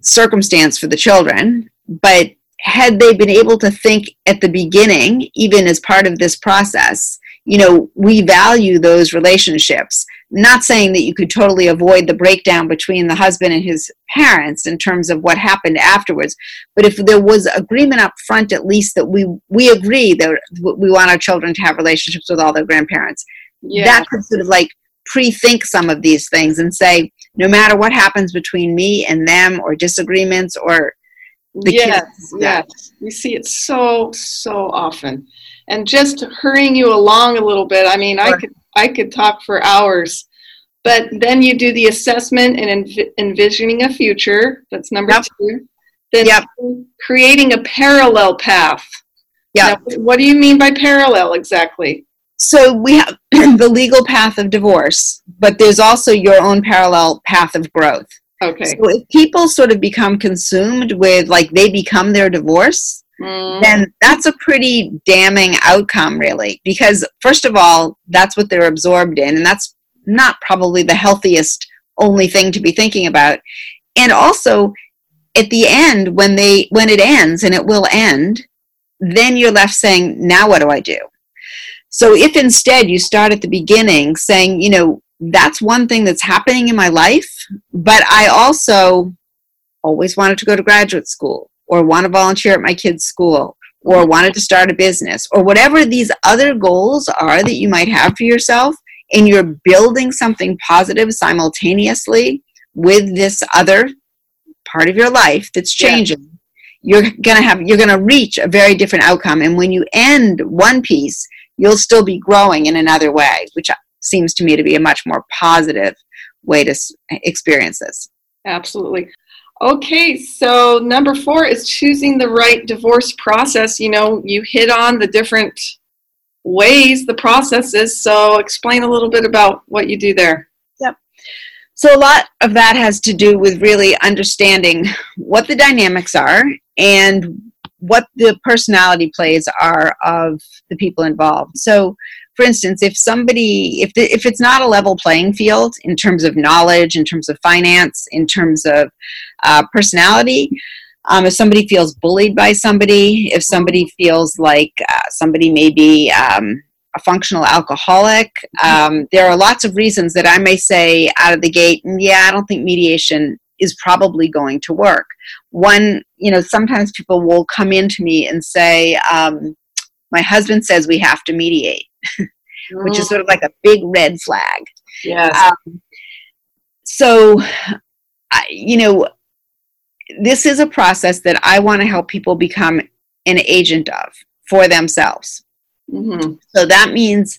circumstance for the children but had they been able to think at the beginning, even as part of this process, you know, we value those relationships. Not saying that you could totally avoid the breakdown between the husband and his parents in terms of what happened afterwards, but if there was agreement up front, at least that we we agree that we want our children to have relationships with all their grandparents, yeah. that could sort of like pre-think some of these things and say, no matter what happens between me and them, or disagreements, or the yes, kids. Yes, we see it so so often, and just hurrying you along a little bit. I mean, sure. I could I could talk for hours, but then you do the assessment and env- envisioning a future. That's number yep. two. Then yep. creating a parallel path. Yeah. What do you mean by parallel exactly? So we have the legal path of divorce, but there's also your own parallel path of growth. Okay. So if people sort of become consumed with like they become their divorce, mm. then that's a pretty damning outcome, really. Because first of all, that's what they're absorbed in, and that's not probably the healthiest only thing to be thinking about. And also, at the end, when they when it ends, and it will end, then you're left saying, now what do I do? So if instead you start at the beginning saying, you know, that's one thing that's happening in my life, but I also always wanted to go to graduate school or want to volunteer at my kid's school or wanted to start a business or whatever these other goals are that you might have for yourself and you're building something positive simultaneously with this other part of your life that's changing yeah. you're going to have you're going to reach a very different outcome and when you end one piece you'll still be growing in another way which seems to me to be a much more positive way to experience this. Absolutely. Okay so number four is choosing the right divorce process. You know you hit on the different ways the process is so explain a little bit about what you do there. Yep. So a lot of that has to do with really understanding what the dynamics are and what the personality plays are of the people involved. So for instance, if somebody, if, the, if it's not a level playing field in terms of knowledge, in terms of finance, in terms of uh, personality, um, if somebody feels bullied by somebody, if somebody feels like uh, somebody may be um, a functional alcoholic. Um, there are lots of reasons that I may say out of the gate, mm, yeah, I don't think mediation is probably going to work. One, you know, sometimes people will come in to me and say, um, my husband says we have to mediate, which is sort of like a big red flag. Yes. Um, so, I, you know, this is a process that I want to help people become an agent of for themselves. Mm-hmm. So that means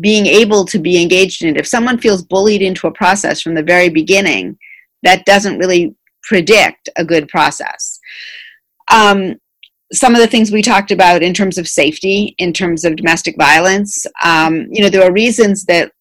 being able to be engaged in it. If someone feels bullied into a process from the very beginning, that doesn't really predict a good process. Um, some of the things we talked about in terms of safety, in terms of domestic violence, um, you know, there are reasons that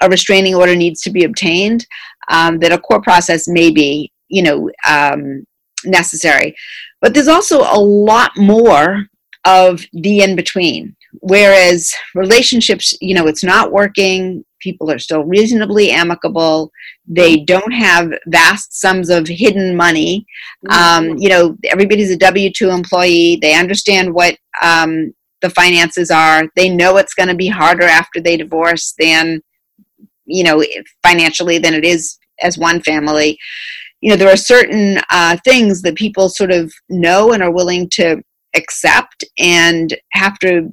a restraining order needs to be obtained, um, that a court process may be, you know, um, necessary. But there's also a lot more of the in between. Whereas relationships, you know, it's not working, people are still reasonably amicable, they don't have vast sums of hidden money. Um, mm-hmm. you know, everybody's a W 2 employee, they understand what um, the finances are, they know it's going to be harder after they divorce than, you know, financially than it is as one family. You know, there are certain uh, things that people sort of know and are willing to accept and have to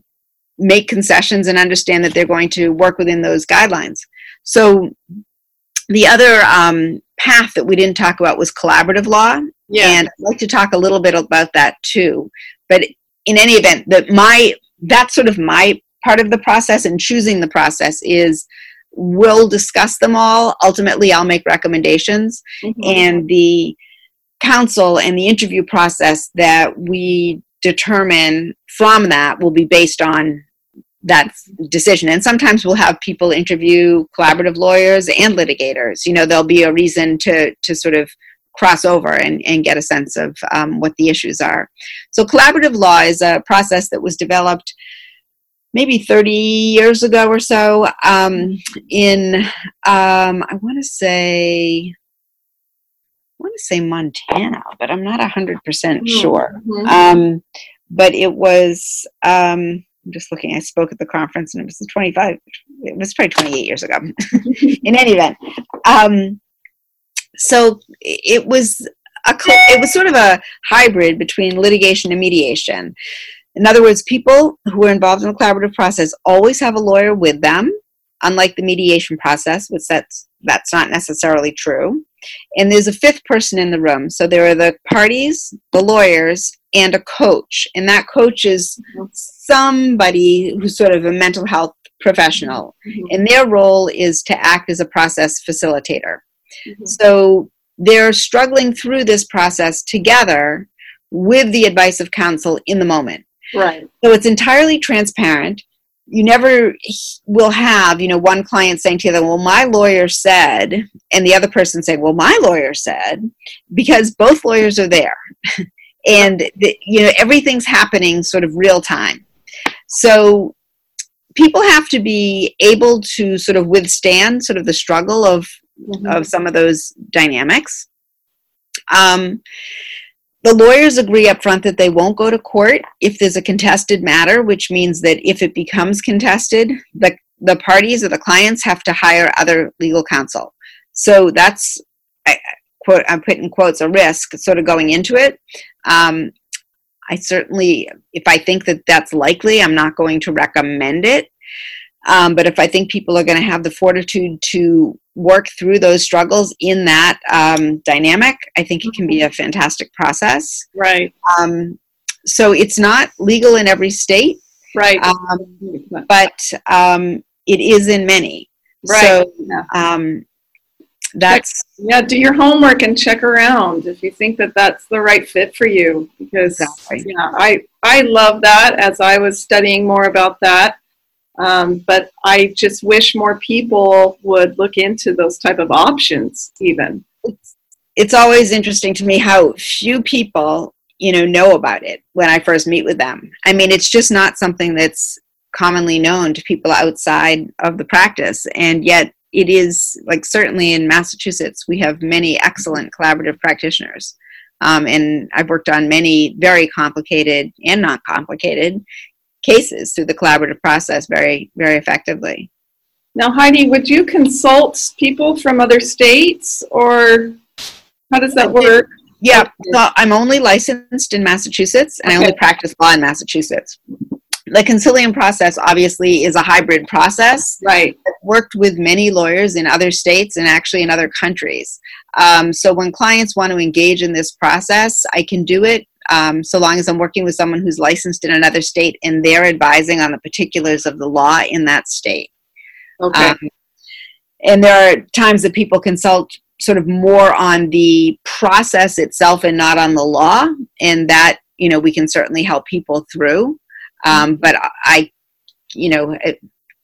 make concessions and understand that they're going to work within those guidelines. So the other um, path that we didn't talk about was collaborative law. Yeah. And I'd like to talk a little bit about that too. But in any event, that my that's sort of my part of the process and choosing the process is we'll discuss them all. Ultimately, I'll make recommendations. Mm-hmm. And the council and the interview process that we determine from that will be based on that decision. And sometimes we'll have people interview collaborative lawyers and litigators. You know, there'll be a reason to to sort of cross over and, and get a sense of um, what the issues are. So collaborative law is a process that was developed maybe 30 years ago or so um, in um, I want to say I want to say Montana, but I'm not 100% mm-hmm. sure. Mm-hmm. Um, but it was, um, I'm just looking, I spoke at the conference and it was 25, it was probably 28 years ago. In any event, um, so it was a, it was sort of a hybrid between litigation and mediation. In other words, people who are involved in the collaborative process always have a lawyer with them, unlike the mediation process, which that's that's not necessarily true. And there's a fifth person in the room. So there are the parties, the lawyers, and a coach. And that coach is somebody who's sort of a mental health professional. Mm-hmm. And their role is to act as a process facilitator. Mm-hmm. So they're struggling through this process together with the advice of counsel in the moment. Right. So it's entirely transparent you never will have you know one client saying to the other well my lawyer said and the other person saying well my lawyer said because both lawyers are there. And the, you know everything's happening sort of real time. So people have to be able to sort of withstand sort of the struggle of mm-hmm. of some of those dynamics. Um, the lawyers agree up front that they won't go to court if there's a contested matter, which means that if it becomes contested, the, the parties or the clients have to hire other legal counsel. So that's, I, quote, I'm putting quotes, a risk sort of going into it. Um, I certainly, if I think that that's likely, I'm not going to recommend it. Um, but if I think people are going to have the fortitude to work through those struggles in that um, dynamic, I think it can be a fantastic process. Right. Um, so it's not legal in every state. Right. Um, but um, it is in many. Right. So um, that's yeah. Do your homework and check around if you think that that's the right fit for you. Because exactly. yeah, I I love that. As I was studying more about that, um, but I just wish more people would look into those type of options. Even it's, it's always interesting to me how few people you know know about it when I first meet with them. I mean, it's just not something that's commonly known to people outside of the practice, and yet it is like certainly in Massachusetts we have many excellent collaborative practitioners. Um, and I've worked on many very complicated and not complicated cases through the collaborative process very, very effectively. Now, Heidi, would you consult people from other states or how does that work? Yeah, so I'm only licensed in Massachusetts and okay. I only practice law in Massachusetts. The concilium process obviously is a hybrid process. Right. I've worked with many lawyers in other states and actually in other countries. Um, so when clients want to engage in this process, I can do it um, so long as I'm working with someone who's licensed in another state and they're advising on the particulars of the law in that state. Okay. Um, and there are times that people consult sort of more on the process itself and not on the law, and that you know we can certainly help people through. Um, but I, you know,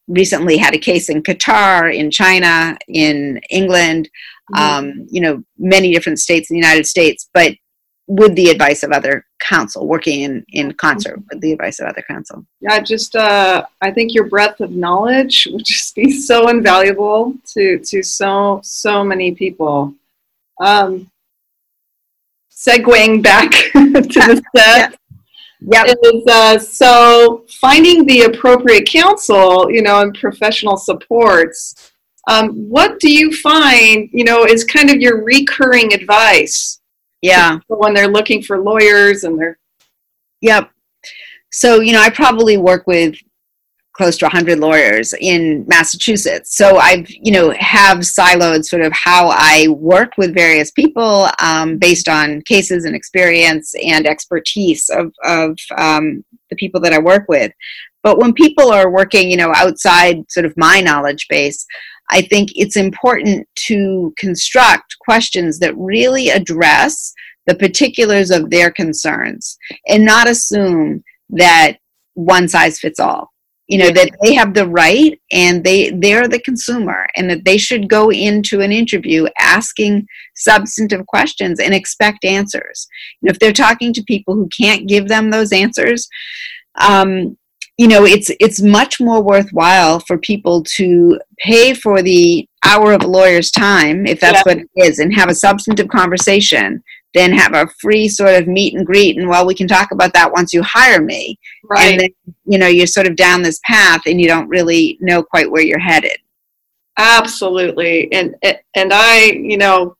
recently had a case in Qatar, in China, in England, mm-hmm. um, you know, many different states in the United States. But with the advice of other counsel, working in, in concert with the advice of other counsel. Yeah, just uh, I think your breadth of knowledge would just be so invaluable to to so so many people. Um, segueing back to the set. Yeah. Yep. Is, uh, so finding the appropriate counsel, you know, and professional supports. Um, what do you find, you know, is kind of your recurring advice yeah. When they're looking for lawyers and they're. Yep. So, you know, I probably work with close to 100 lawyers in Massachusetts. So I've, you know, have siloed sort of how I work with various people um, based on cases and experience and expertise of, of um, the people that I work with. But when people are working, you know, outside sort of my knowledge base, I think it's important to construct questions that really address the particulars of their concerns and not assume that one size fits all. You know that they have the right and they they're the consumer and that they should go into an interview asking substantive questions and expect answers. And if they're talking to people who can't give them those answers um, you know it's it's much more worthwhile for people to pay for the hour of a lawyer's time if that's yeah. what it is and have a substantive conversation than have a free sort of meet and greet and well we can talk about that once you hire me. Right. and then you know you're sort of down this path and you don't really know quite where you're headed. Absolutely. And and i you know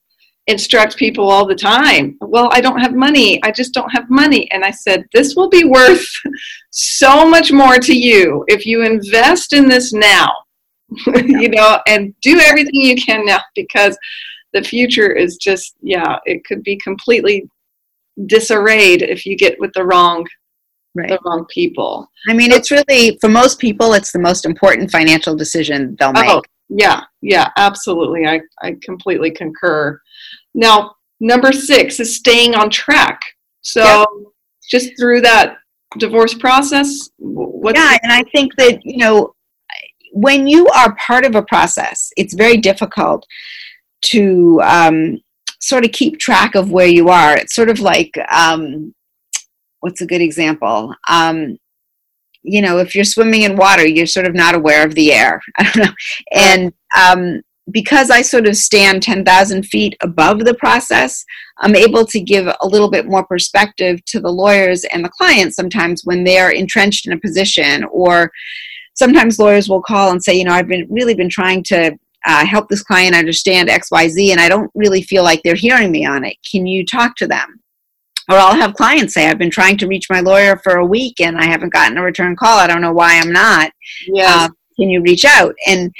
instruct people all the time. Well, I don't have money. I just don't have money. And I said, this will be worth so much more to you if you invest in this now, you know, and do everything you can now because the future is just, yeah, it could be completely disarrayed if you get with the wrong right. the wrong people. I mean, it's really for most people, it's the most important financial decision they'll oh, make. Oh, yeah, yeah, absolutely. I, I completely concur. Now, number six is staying on track. So, yeah. just through that divorce process, what's yeah, and I think that you know when you are part of a process, it's very difficult to um, sort of keep track of where you are. It's sort of like um, what's a good example? Um, you know, if you're swimming in water, you're sort of not aware of the air. I don't know. And um, because I sort of stand 10,000 feet above the process, I'm able to give a little bit more perspective to the lawyers and the clients sometimes when they're entrenched in a position or sometimes lawyers will call and say, you know, I've been really been trying to uh, help this client understand XYZ and I don't really feel like they're hearing me on it. Can you talk to them? Or I'll have clients say, I've been trying to reach my lawyer for a week and I haven't gotten a return call. I don't know why I'm not. Yeah. Uh, can you reach out? And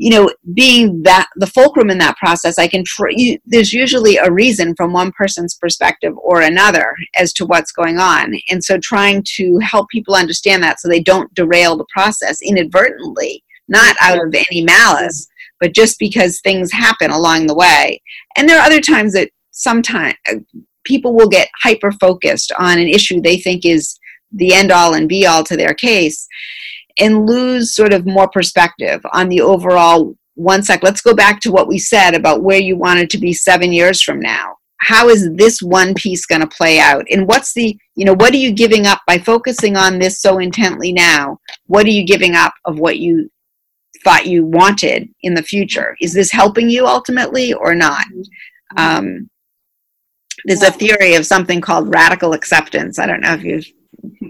you know, being that the fulcrum in that process, I can. Tr- you, there's usually a reason from one person's perspective or another as to what's going on, and so trying to help people understand that so they don't derail the process inadvertently, not out of any malice, but just because things happen along the way. And there are other times that sometimes uh, people will get hyper focused on an issue they think is the end all and be all to their case and lose sort of more perspective on the overall one sec. Let's go back to what we said about where you wanted to be seven years from now. How is this one piece going to play out? And what's the, you know, what are you giving up by focusing on this so intently now? What are you giving up of what you thought you wanted in the future? Is this helping you ultimately or not? Um, there's a theory of something called radical acceptance. I don't know if you've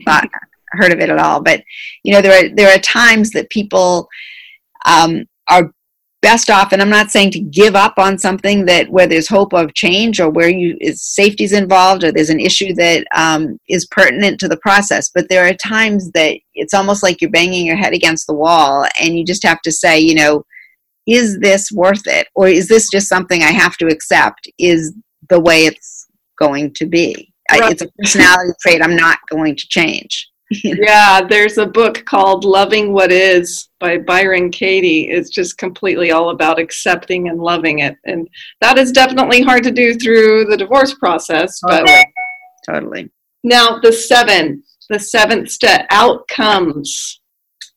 thought heard of it at all. But you know, there are there are times that people um, are best off, and I'm not saying to give up on something that where there's hope of change or where you is safety's involved or there's an issue that um, is pertinent to the process. But there are times that it's almost like you're banging your head against the wall, and you just have to say, you know, is this worth it, or is this just something I have to accept? Is the way it's going to be? Right. It's a personality trait I'm not going to change. yeah, there's a book called Loving What Is by Byron Katie. It's just completely all about accepting and loving it. And that is definitely hard to do through the divorce process. But totally. totally. Now, the seven, the seventh step outcomes.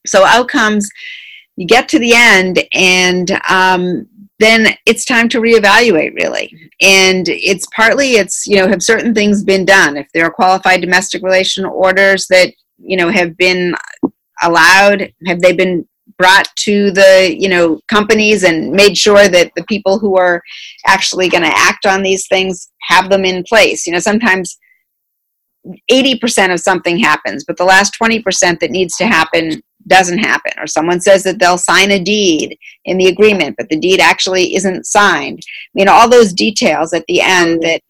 So, outcomes, you get to the end, and um, then it's time to reevaluate really and it's partly it's you know have certain things been done if there are qualified domestic relation orders that you know have been allowed have they been brought to the you know companies and made sure that the people who are actually going to act on these things have them in place? You know sometimes 80% of something happens but the last 20% that needs to happen doesn't happen or someone says that they'll sign a deed in the agreement but the deed actually isn't signed. I mean all those details at the end that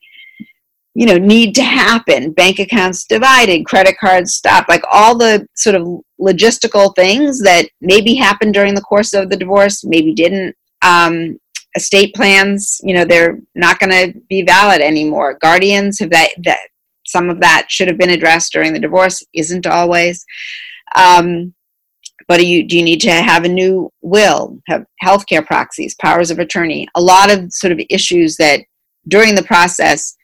you know need to happen. Bank accounts divided credit cards stopped like all the sort of logistical things that maybe happened during the course of the divorce maybe didn't. Um, estate plans you know they're not going to be valid anymore. Guardians have that that some of that should have been addressed during the divorce isn't always. Um, but do you do you need to have a new will? Have healthcare proxies powers of attorney a lot of sort of issues that during the process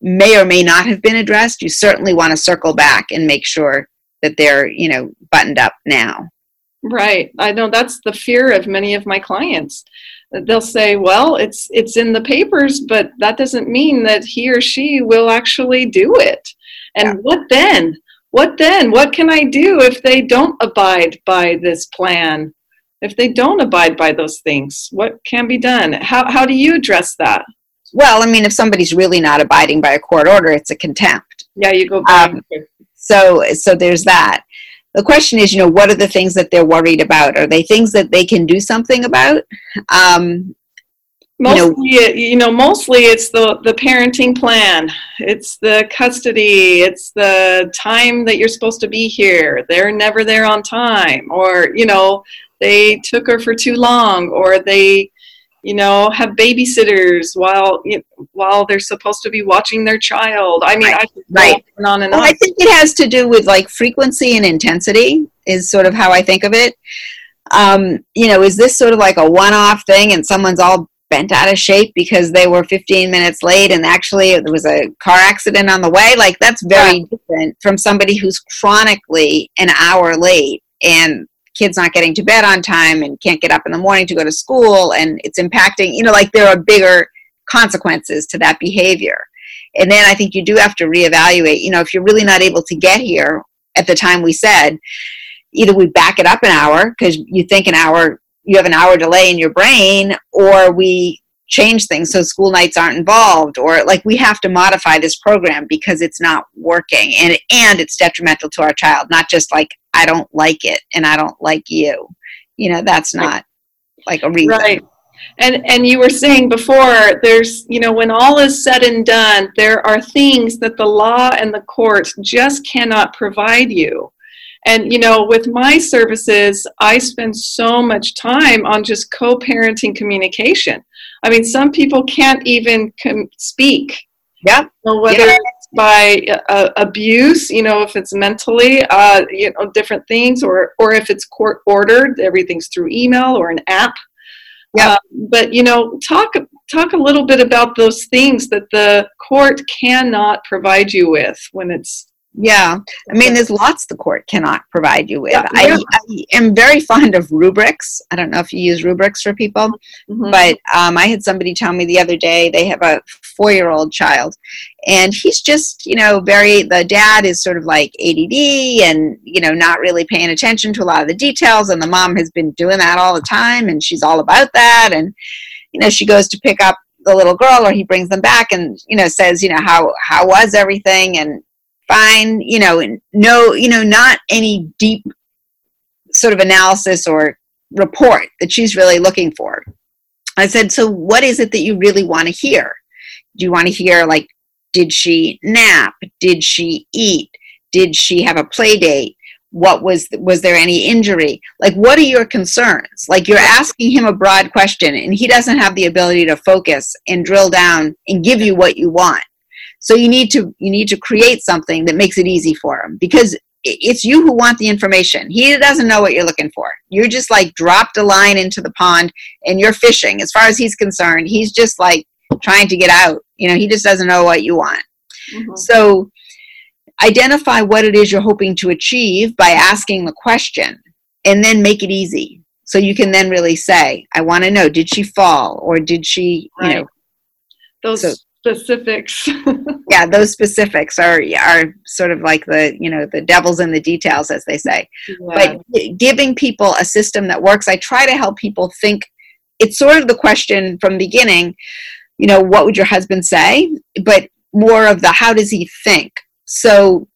may or may not have been addressed, you certainly want to circle back and make sure that they're, you know, buttoned up now. Right. I know that's the fear of many of my clients. They'll say, "Well, it's it's in the papers, but that doesn't mean that he or she will actually do it." And yeah. what then? What then? What can I do if they don't abide by this plan? If they don't abide by those things, what can be done? How how do you address that? Well, I mean, if somebody's really not abiding by a court order, it's a contempt. Yeah, you go back. Um, so, so there's that. The question is, you know, what are the things that they're worried about? Are they things that they can do something about? Um, mostly, you know, you know, mostly it's the the parenting plan. It's the custody. It's the time that you're supposed to be here. They're never there on time, or you know, they took her for too long, or they you know, have babysitters while you know, while they're supposed to be watching their child. I mean, right. I right. on, and well, on. I think it has to do with like frequency and intensity is sort of how I think of it. Um, you know, is this sort of like a one-off thing, and someone's all bent out of shape because they were 15 minutes late and actually there was a car accident on the way like that's very yeah. different from somebody who's chronically an hour late and kids not getting to bed on time and can't get up in the morning to go to school and it's impacting you know like there are bigger consequences to that behavior. And then i think you do have to reevaluate you know if you're really not able to get here at the time we said either we back it up an hour because you think an hour you have an hour delay in your brain or we change things so school nights aren't involved or like we have to modify this program because it's not working and and it's detrimental to our child not just like i don't like it and i don't like you. You know that's not like a reason. Right. And and you were saying before there's you know when all is said and done there are things that the law and the courts just cannot provide you and, you know, with my services, I spend so much time on just co parenting communication. I mean, some people can't even com- speak. Yeah. Whether yeah. it's by uh, abuse, you know, if it's mentally, uh, you know, different things, or, or if it's court ordered, everything's through email or an app. Yeah. Uh, but, you know, talk talk a little bit about those things that the court cannot provide you with when it's yeah, I mean, there's lots the court cannot provide you with. Yeah. I, I, am very fond of rubrics. I don't know if you use rubrics for people, mm-hmm. but um, I had somebody tell me the other day they have a four year old child, and he's just, you know, very, the dad is sort of like ADD and, you know, not really paying attention to a lot of the details, and the mom has been doing that all the time, and she's all about that. And, you know, she goes to pick up the little girl or he brings them back and you know says you know how how was everything and fine, you know, no, you know, not any deep sort of analysis or report that she's really looking for. I said, so what is it that you really want to hear? Do you want to hear like, did she nap? Did she eat? Did she have a play date? What was was there any injury? Like, what are your concerns? Like, you're asking him a broad question, and he doesn't have the ability to focus and drill down and give you what you want. So you need to you need to create something that makes it easy for him because it's you who want the information. He doesn't know what you're looking for. You're just like dropped a line into the pond and you're fishing. As far as he's concerned, he's just like trying to get out. You know, he just doesn't know what you want. Mm-hmm. So identify what it is you're hoping to achieve by asking the question and then make it easy. So you can then really say, I want to know, did she fall or did she, right. you know, those so, specifics. yeah, those specifics are are sort of like the you know the devil's in the details, as they say. Yeah. But giving people a system that works, I try to help people think. It's sort of the question from the beginning. You know, what would your husband say? But more of the how does he think? So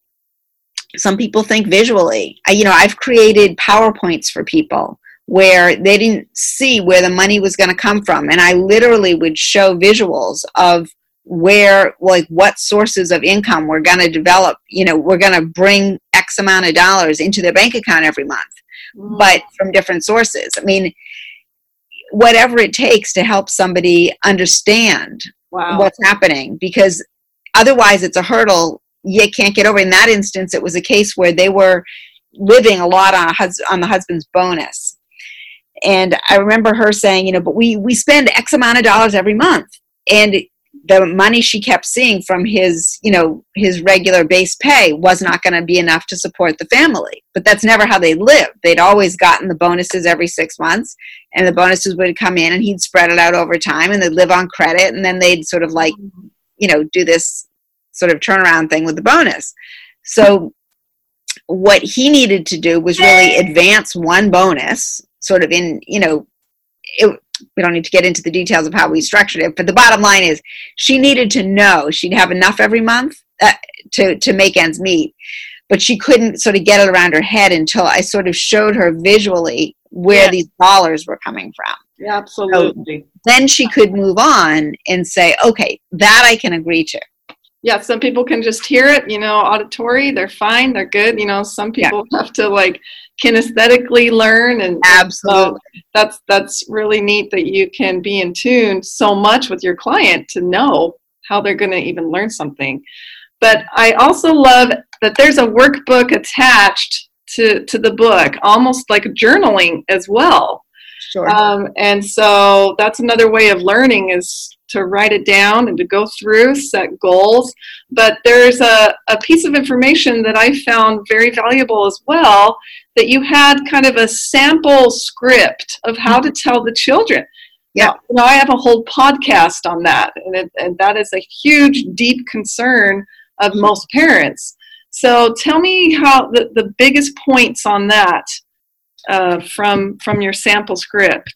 some people think visually. I, you know, I've created PowerPoints for people where they didn't see where the money was going to come from. And I literally would show visuals of where like what sources of income we're going to develop you know we're going to bring x amount of dollars into their bank account every month mm. but from different sources i mean whatever it takes to help somebody understand wow. what's happening because otherwise it's a hurdle you can't get over in that instance it was a case where they were living a lot on a hus- on the husband's bonus and i remember her saying you know but we we spend x amount of dollars every month and the money she kept seeing from his you know his regular base pay was not going to be enough to support the family. But that's never how they lived. They'd always gotten the bonuses every six months and the bonuses would come in and he'd spread it out over time and they'd live on credit and then they'd sort of like you know do this sort of turnaround thing with the bonus. So what he needed to do was really advance one bonus sort of in you know it, we don't need to get into the details of how we structured it, but the bottom line is she needed to know she'd have enough every month uh, to to make ends meet, but she couldn't sort of get it around her head until I sort of showed her visually where these dollars were coming from. Yeah, absolutely. So then she could move on and say, okay, that I can agree to. Yeah, some people can just hear it, you know, auditory, they're fine, they're good. You know, some people yeah. have to like kinesthetically learn and absolutely so that's that's really neat that you can be in tune so much with your client to know how they're going to even learn something. But i also love that there's a workbook attached to to the book almost like journaling as well. Sure. Um, and so that's another way of learning is to write it down and to go through, set goals. But there's a, a piece of information that I found very valuable as well that you had kind of a sample script of how to tell the children. Yeah. Now, you know, I have a whole podcast on that, and, it, and that is a huge, deep concern of most parents. So tell me how the, the biggest points on that. uh, from from your sample script?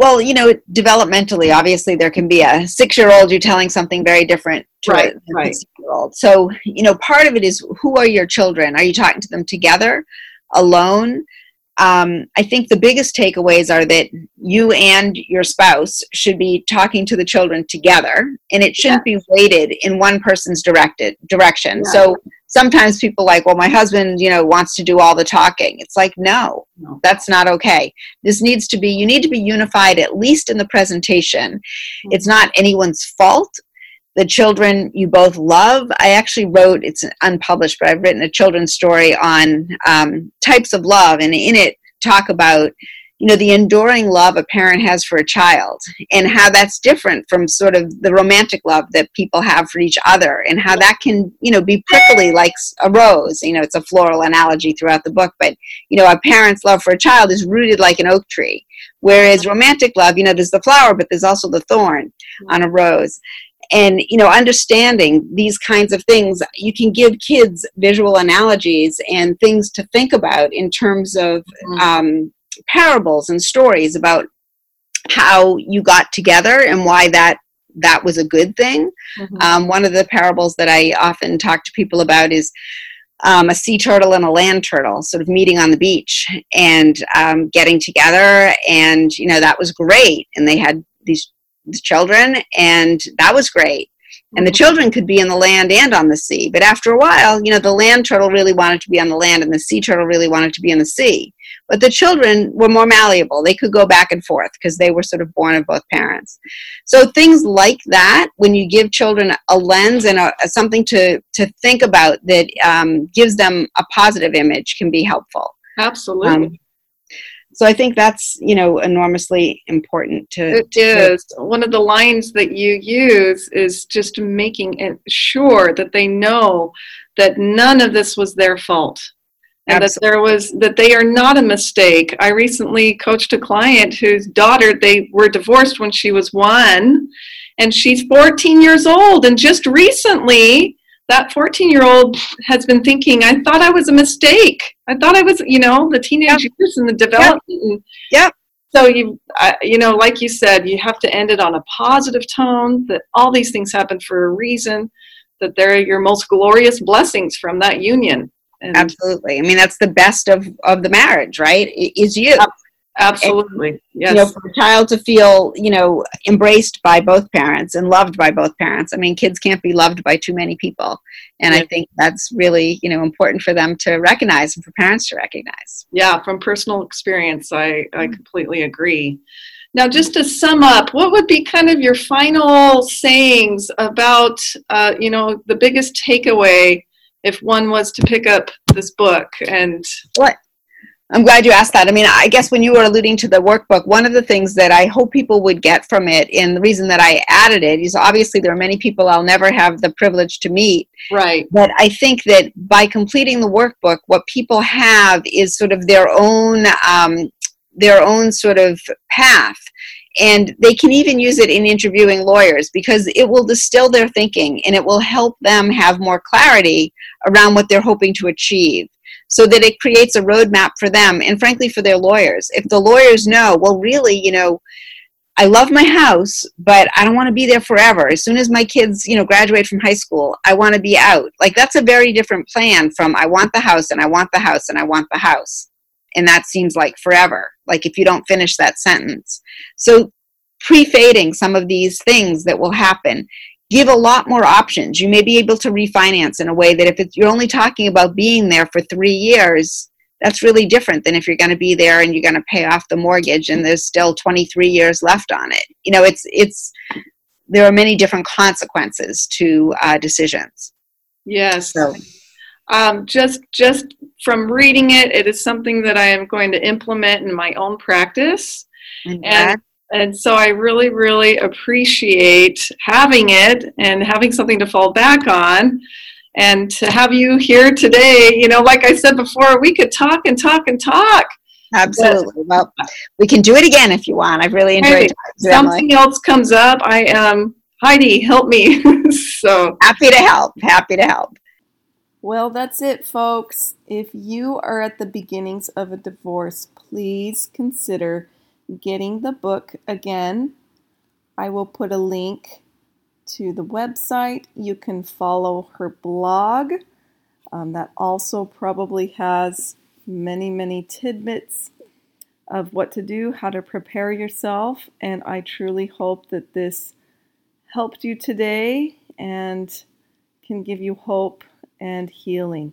Well, you know, developmentally, obviously, there can be a six-year-old you're telling something very different to right, a right. year-old. So, you know, part of it is who are your children? Are you talking to them together, alone? Um, I think the biggest takeaways are that you and your spouse should be talking to the children together, and it shouldn't yeah. be weighted in one person's directed direction. Yeah. So sometimes people like, well, my husband, you know, wants to do all the talking. It's like, no, no, that's not okay. This needs to be. You need to be unified at least in the presentation. Mm-hmm. It's not anyone's fault the children you both love. I actually wrote, it's unpublished, but I've written a children's story on um, types of love, and in it, talk about you know the enduring love a parent has for a child and how that's different from sort of the romantic love that people have for each other and how that can you know be prickly like a rose. You know it's a floral analogy throughout the book but you know a parent's love for a child is rooted like an oak tree. Whereas romantic love you know there's the flower but there's also the thorn on a rose and you know understanding these kinds of things you can give kids visual analogies and things to think about in terms of mm-hmm. um, parables and stories about how you got together and why that that was a good thing mm-hmm. um, one of the parables that i often talk to people about is um, a sea turtle and a land turtle sort of meeting on the beach and um, getting together and you know that was great and they had these the children, and that was great. And the mm-hmm. children could be in the land and on the sea. But after a while, you know, the land turtle really wanted to be on the land, and the sea turtle really wanted to be in the sea. But the children were more malleable. They could go back and forth because they were sort of born of both parents. So things like that, when you give children a lens and a, a something to, to think about that um, gives them a positive image, can be helpful. Absolutely. Um, so I think that's you know enormously important to. It is to, one of the lines that you use is just making it sure that they know that none of this was their fault and Absolutely. that there was that they are not a mistake. I recently coached a client whose daughter they were divorced when she was one, and she's 14 years old, and just recently that 14 year old has been thinking, I thought I was a mistake. I thought I was, you know, the teenage yep. years and the development. Yep. yep. So you, uh, you know, like you said, you have to end it on a positive tone. That all these things happen for a reason. That they're your most glorious blessings from that union. And Absolutely. I mean, that's the best of of the marriage, right? Is you. Absolutely. And, yes. You know, for a child to feel, you know, embraced by both parents and loved by both parents. I mean, kids can't be loved by too many people. And yeah. I think that's really, you know, important for them to recognize and for parents to recognize. Yeah, from personal experience, I, I mm. completely agree. Now, just to sum up, what would be kind of your final sayings about, uh, you know, the biggest takeaway if one was to pick up this book and what I'm glad you asked that. I mean, I guess when you were alluding to the workbook, one of the things that I hope people would get from it, and the reason that I added it is obviously there are many people I'll never have the privilege to meet. Right. But I think that by completing the workbook, what people have is sort of their own um, their own sort of path. And they can even use it in interviewing lawyers because it will distill their thinking and it will help them have more clarity around what they're hoping to achieve so that it creates a roadmap for them and frankly for their lawyers. If the lawyers know, well, really, you know, I love my house, but I don't want to be there forever. As soon as my kids, you know, graduate from high school, I want to be out. Like that's a very different plan from I want the house and I want the house and I want the house. And that seems like forever. Like if you don't finish that sentence. So pre-fading some of these things that will happen give a lot more options. You may be able to refinance in a way that if you're only talking about being there for three years, that's really different than if you're going to be there and you're going to pay off the mortgage and there's still 23 years left on it. You know, it's it's there are many different consequences to uh, decisions. Yes. So. Um, just just from reading it, it is something that I am going to implement in my own practice. And, and and so I really, really appreciate having it and having something to fall back on. And to have you here today, you know, like I said before, we could talk and talk and talk. Absolutely. But, well, we can do it again if you want. I've really enjoyed it. Something else comes up. I am um, Heidi, help me. so happy to help. Happy to help. Well, that's it, folks. If you are at the beginnings of a divorce, please consider getting the book again. I will put a link to the website. You can follow her blog. Um, that also probably has many, many tidbits of what to do, how to prepare yourself. And I truly hope that this helped you today and can give you hope and healing.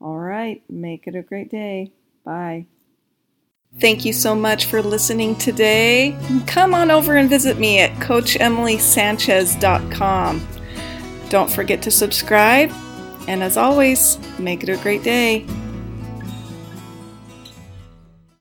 All right, make it a great day. Bye. Thank you so much for listening today. Come on over and visit me at CoachEmilySanchez.com. Don't forget to subscribe, and as always, make it a great day.